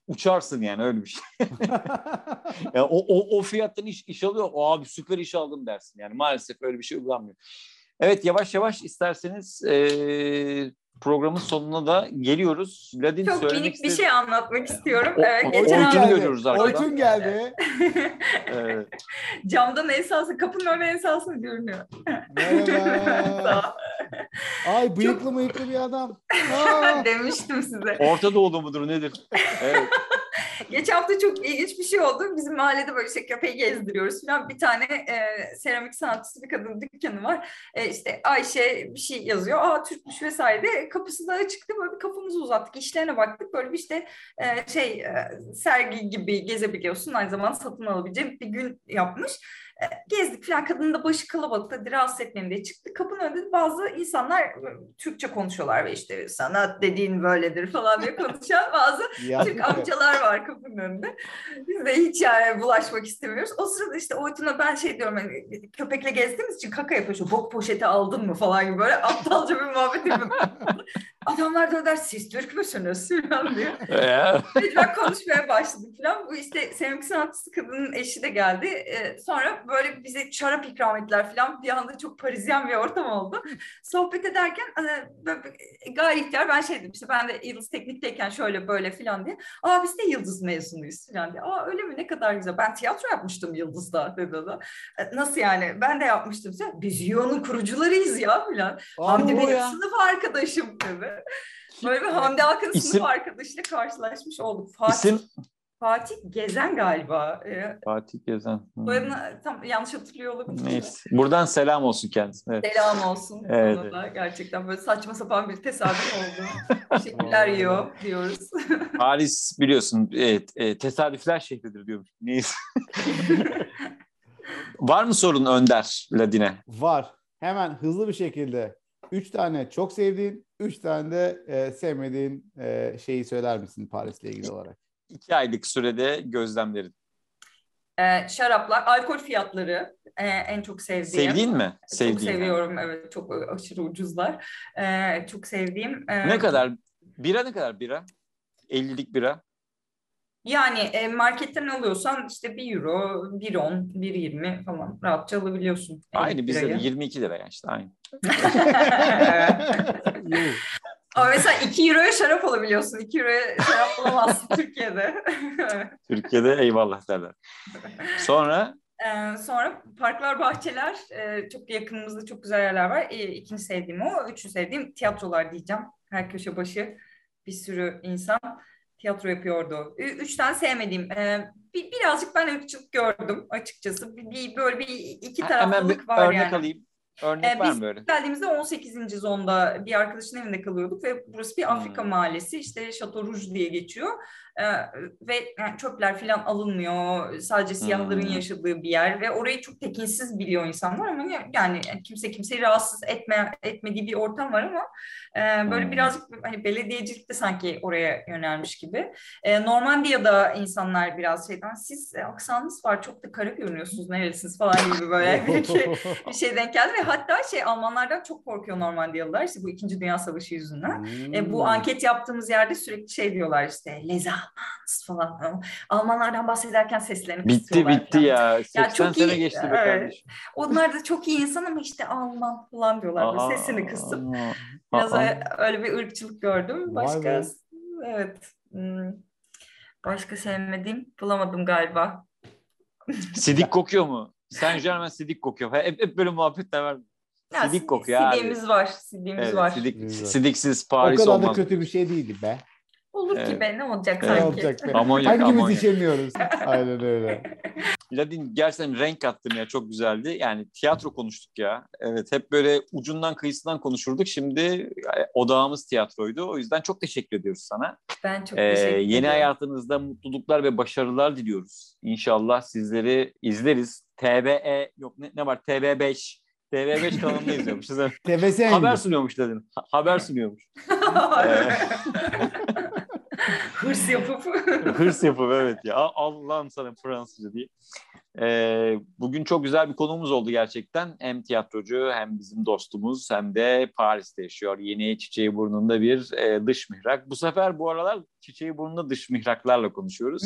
uçarsın yani öyle bir şey. Yani o, o, o fiyattan iş, iş alıyor. O abi süper iş aldım dersin. Yani maalesef öyle bir şey uygulanmıyor. Evet yavaş yavaş isterseniz eee, programın sonuna da geliyoruz. Ladin Çok söylemek minik bir şey anlatmak istiyorum. O- o- geçen Oytun hafta geldi. görüyoruz arkadan. Oytun geldi. Evet. camdan el salsa, kapının önüne el salsa görünüyor. Merhaba. Ay bıyıklı mıyıklı bir adam. Aa. Demiştim size. Orta Doğulu mudur nedir? Evet. Geçen hafta çok ilginç bir şey oldu. Bizim mahallede böyle işte köpeği gezdiriyoruz falan. Bir tane e, seramik sanatçısı bir kadın dükkanı var. E, işte Ayşe bir şey yazıyor. Aa Türkmüş vesaire kapısı da açıktı. Böyle bir kafamızı uzattık. işlerine baktık. Böyle bir işte e, şey e, sergi gibi gezebiliyorsun. Aynı zamanda satın alabileceğin bir gün yapmış. E, gezdik falan. Kadının da başı kalabalık. Hadi rahatsız etmeyeyim diye çıktık. Kapının önünde bazı insanlar e, Türkçe konuşuyorlar ve işte sanat dediğin böyledir falan diye konuşan bazı. Türk amcalar var kapının önünde. Biz de hiç yani bulaşmak istemiyoruz. O sırada işte Oytun'a ben şey diyorum hani köpekle gezdiğimiz için kaka yapıyor. Şu bok poşeti aldın mı falan gibi böyle aptalca bir muhabbet yapıyor. Adamlar da der siz Türk müsünüz falan diyor. Lütfen konuşmaya başladık falan. Bu işte Semik sanatçısı kadının eşi de geldi. Ee, sonra böyle bize şarap ikram ettiler falan. Bir anda çok Parisyen bir ortam oldu. Sohbet ederken gayri ihtiyar ben şey dedim işte ben de Yıldız Teknik'teyken şöyle böyle falan diye. Aa biz de Yıldız mezunuyuz falan diye. Aa öyle mi ne kadar güzel. Ben tiyatro yapmıştım Yıldız'da dedi o. "E, Nasıl yani? Ben de yapmıştım. Biz Yon'un kurucularıyız ya falan. Hamdi benim ya. sınıf arkadaşım dedi. Böyle bir Hamdi Alkan'ın İsim- sınıf arkadaşıyla karşılaşmış olduk. Fatih, isim Fatih Gezen galiba. Ee, Fatih Gezen. Hmm. soyadını tam yanlış hatırlıyor olabilirim. Neyse. Buradan selam olsun kendisine. Evet. Selam olsun Evet, ona da. Gerçekten böyle saçma sapan bir tesadüf oldu. Teşekkürler Yo diyoruz. Paris biliyorsun evet, e, tesadüfler şehridir diyormuş. Neyse. Var mı sorun Önder Ladin'e? Var. Hemen hızlı bir şekilde. Üç tane çok sevdiğin, üç tane de e, sevmediğin e, şeyi söyler misin Paris'le ilgili olarak? İki aylık sürede gözlemlerin. Ee, şaraplar, alkol fiyatları e, en çok sevdiğim. Sevdiğin mi? Çok Sevdiğin. seviyorum evet çok aşırı ucuzlar. Ee, çok sevdiğim. e, Ne kadar? Bira ne kadar bira? 50'lik bira. Yani e, marketten alıyorsan işte 1 euro, 1.10, 1.20 falan rahatça alabiliyorsun. Aynı bizde de birayı. 22 lira yani işte aynı. Ama mesela 2 euroya şarap alabiliyorsun. 2 euroya şarap bulamazsın Türkiye'de. Türkiye'de eyvallah derler. Sonra Ee, sonra parklar, bahçeler e, çok yakınımızda çok güzel yerler var. E, ikinci sevdiğim o. Üçüncü sevdiğim tiyatrolar diyeceğim. Her köşe başı bir sürü insan tiyatro yapıyordu. Ü- Üç tane sevmediğim. Ee, bir, birazcık ben ırkçılık gördüm açıkçası. Bir, bir- böyle bir iki hemen bir taraflılık var örnek yani. alayım. Örnek Ee, var biz mı böyle? geldiğimizde 18. zonda bir arkadaşın evinde kalıyorduk ve burası bir Afrika Hmm. mahallesi işte Chateau Rouge diye geçiyor ve yani çöpler falan alınmıyor sadece siyahların Hmm. yaşadığı bir yer ve orayı çok tekinsiz biliyor insanlar ama ya- yani kimse kimseyi rahatsız etme etmediği bir ortam var ama e, böyle Hmm. birazcık hani belediyecilik de sanki oraya yönelmiş gibi. E, Normandiya'da insanlar biraz şeyden siz e, aksanınız var çok da kara görünüyorsunuz nerelisiniz falan gibi böyle bir iki bir şey denk geldi ve hatta şey Almanlardan çok korkuyor Normandiyalılar işte bu İkinci Dünya Savaşı yüzünden. Hmm. E, bu anket yaptığımız yerde sürekli şey diyorlar işte Les Allemands falan. Almanlardan bahsederken seslerini Bitti bitti falan. ya. 80 çok sene iyi. geçti be Evet. kardeşim. Onlar da çok iyi insan ama işte Alman falan diyorlar. Aa, sesini kısıp. aa, Biraz aa. öyle- bir ırkçılık gördüm. Başka evet. hmm, Başka sevmediğim bulamadım galiba. Sidik kokuyor mu? Saint Germain sidik kokuyor. Hep, hep böyle muhabbetler var. Ya, Sidik si- kokuyor abi. Sidiğimiz var. Sidiğimiz Evet, var. sidik, sidiksiz O Paris kadar da olmaz. kötü bir şey değildi be. Olur Evet. ki be ne olacak Evet. Ne sanki. olacak be? Amonyak, Hangimiz amonyak. işemiyoruz? Aynen öyle. Ladin gerçekten renk kattım ya çok güzeldi. Yani tiyatro konuştuk ya. Evet hep böyle ucundan kıyısından konuşurduk. Şimdi e, odağımız tiyatroydu. O yüzden çok teşekkür ediyoruz sana. Ben çok Ee, teşekkür ederim. yeni hayatınızda mutluluklar ve başarılar diliyoruz. İnşallah sizleri izleriz. TBE yok ne, ne var TB5 TB5 kanalında izliyormuşuz. TBS Haber sunuyormuş dedin. Ha- haber sunuyormuş. Hırs yapıp. Hırs yapıp evet ya. Al- Allah'ım sana Fransızca diye. Ee, bugün çok güzel bir konuğumuz oldu gerçekten. Hem tiyatrocu hem bizim dostumuz hem de Paris'te yaşıyor. Yeni Çiçeği Burnu'nda bir e, dış mihrak. Bu sefer bu aralar Çiçeği Burnu'nda dış mihraklarla konuşuyoruz.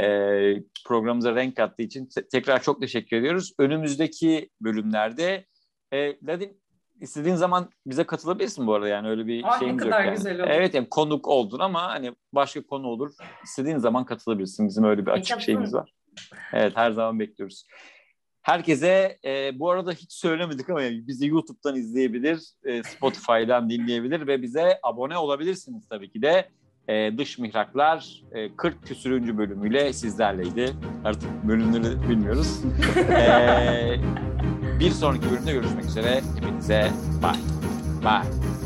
Ee, programımıza renk kattığı için te- tekrar çok teşekkür ediyoruz. Önümüzdeki bölümlerde e, Ladin istediğin zaman bize katılabilirsin bu arada yani öyle bir Aa, ne şeyimiz yok kadar yani. güzel olur. Evet yani konuk oldun ama hani başka konu olur. İstediğin zaman katılabilirsin. Bizim öyle bir açık Yaşasın. şeyimiz var. Evet her zaman bekliyoruz. Herkese e, bu arada hiç söylemedik ama yani bizi YouTube'dan izleyebilir, e, Spotify'dan dinleyebilir ve bize abone olabilirsiniz tabii ki de. E, Dış Mihraklar e, 40 küsürüncü bölümüyle sizlerleydi. Artık bölümleri bilmiyoruz. E, bir sonraki bölümde görüşmek üzere. Hepinize bye. Bye.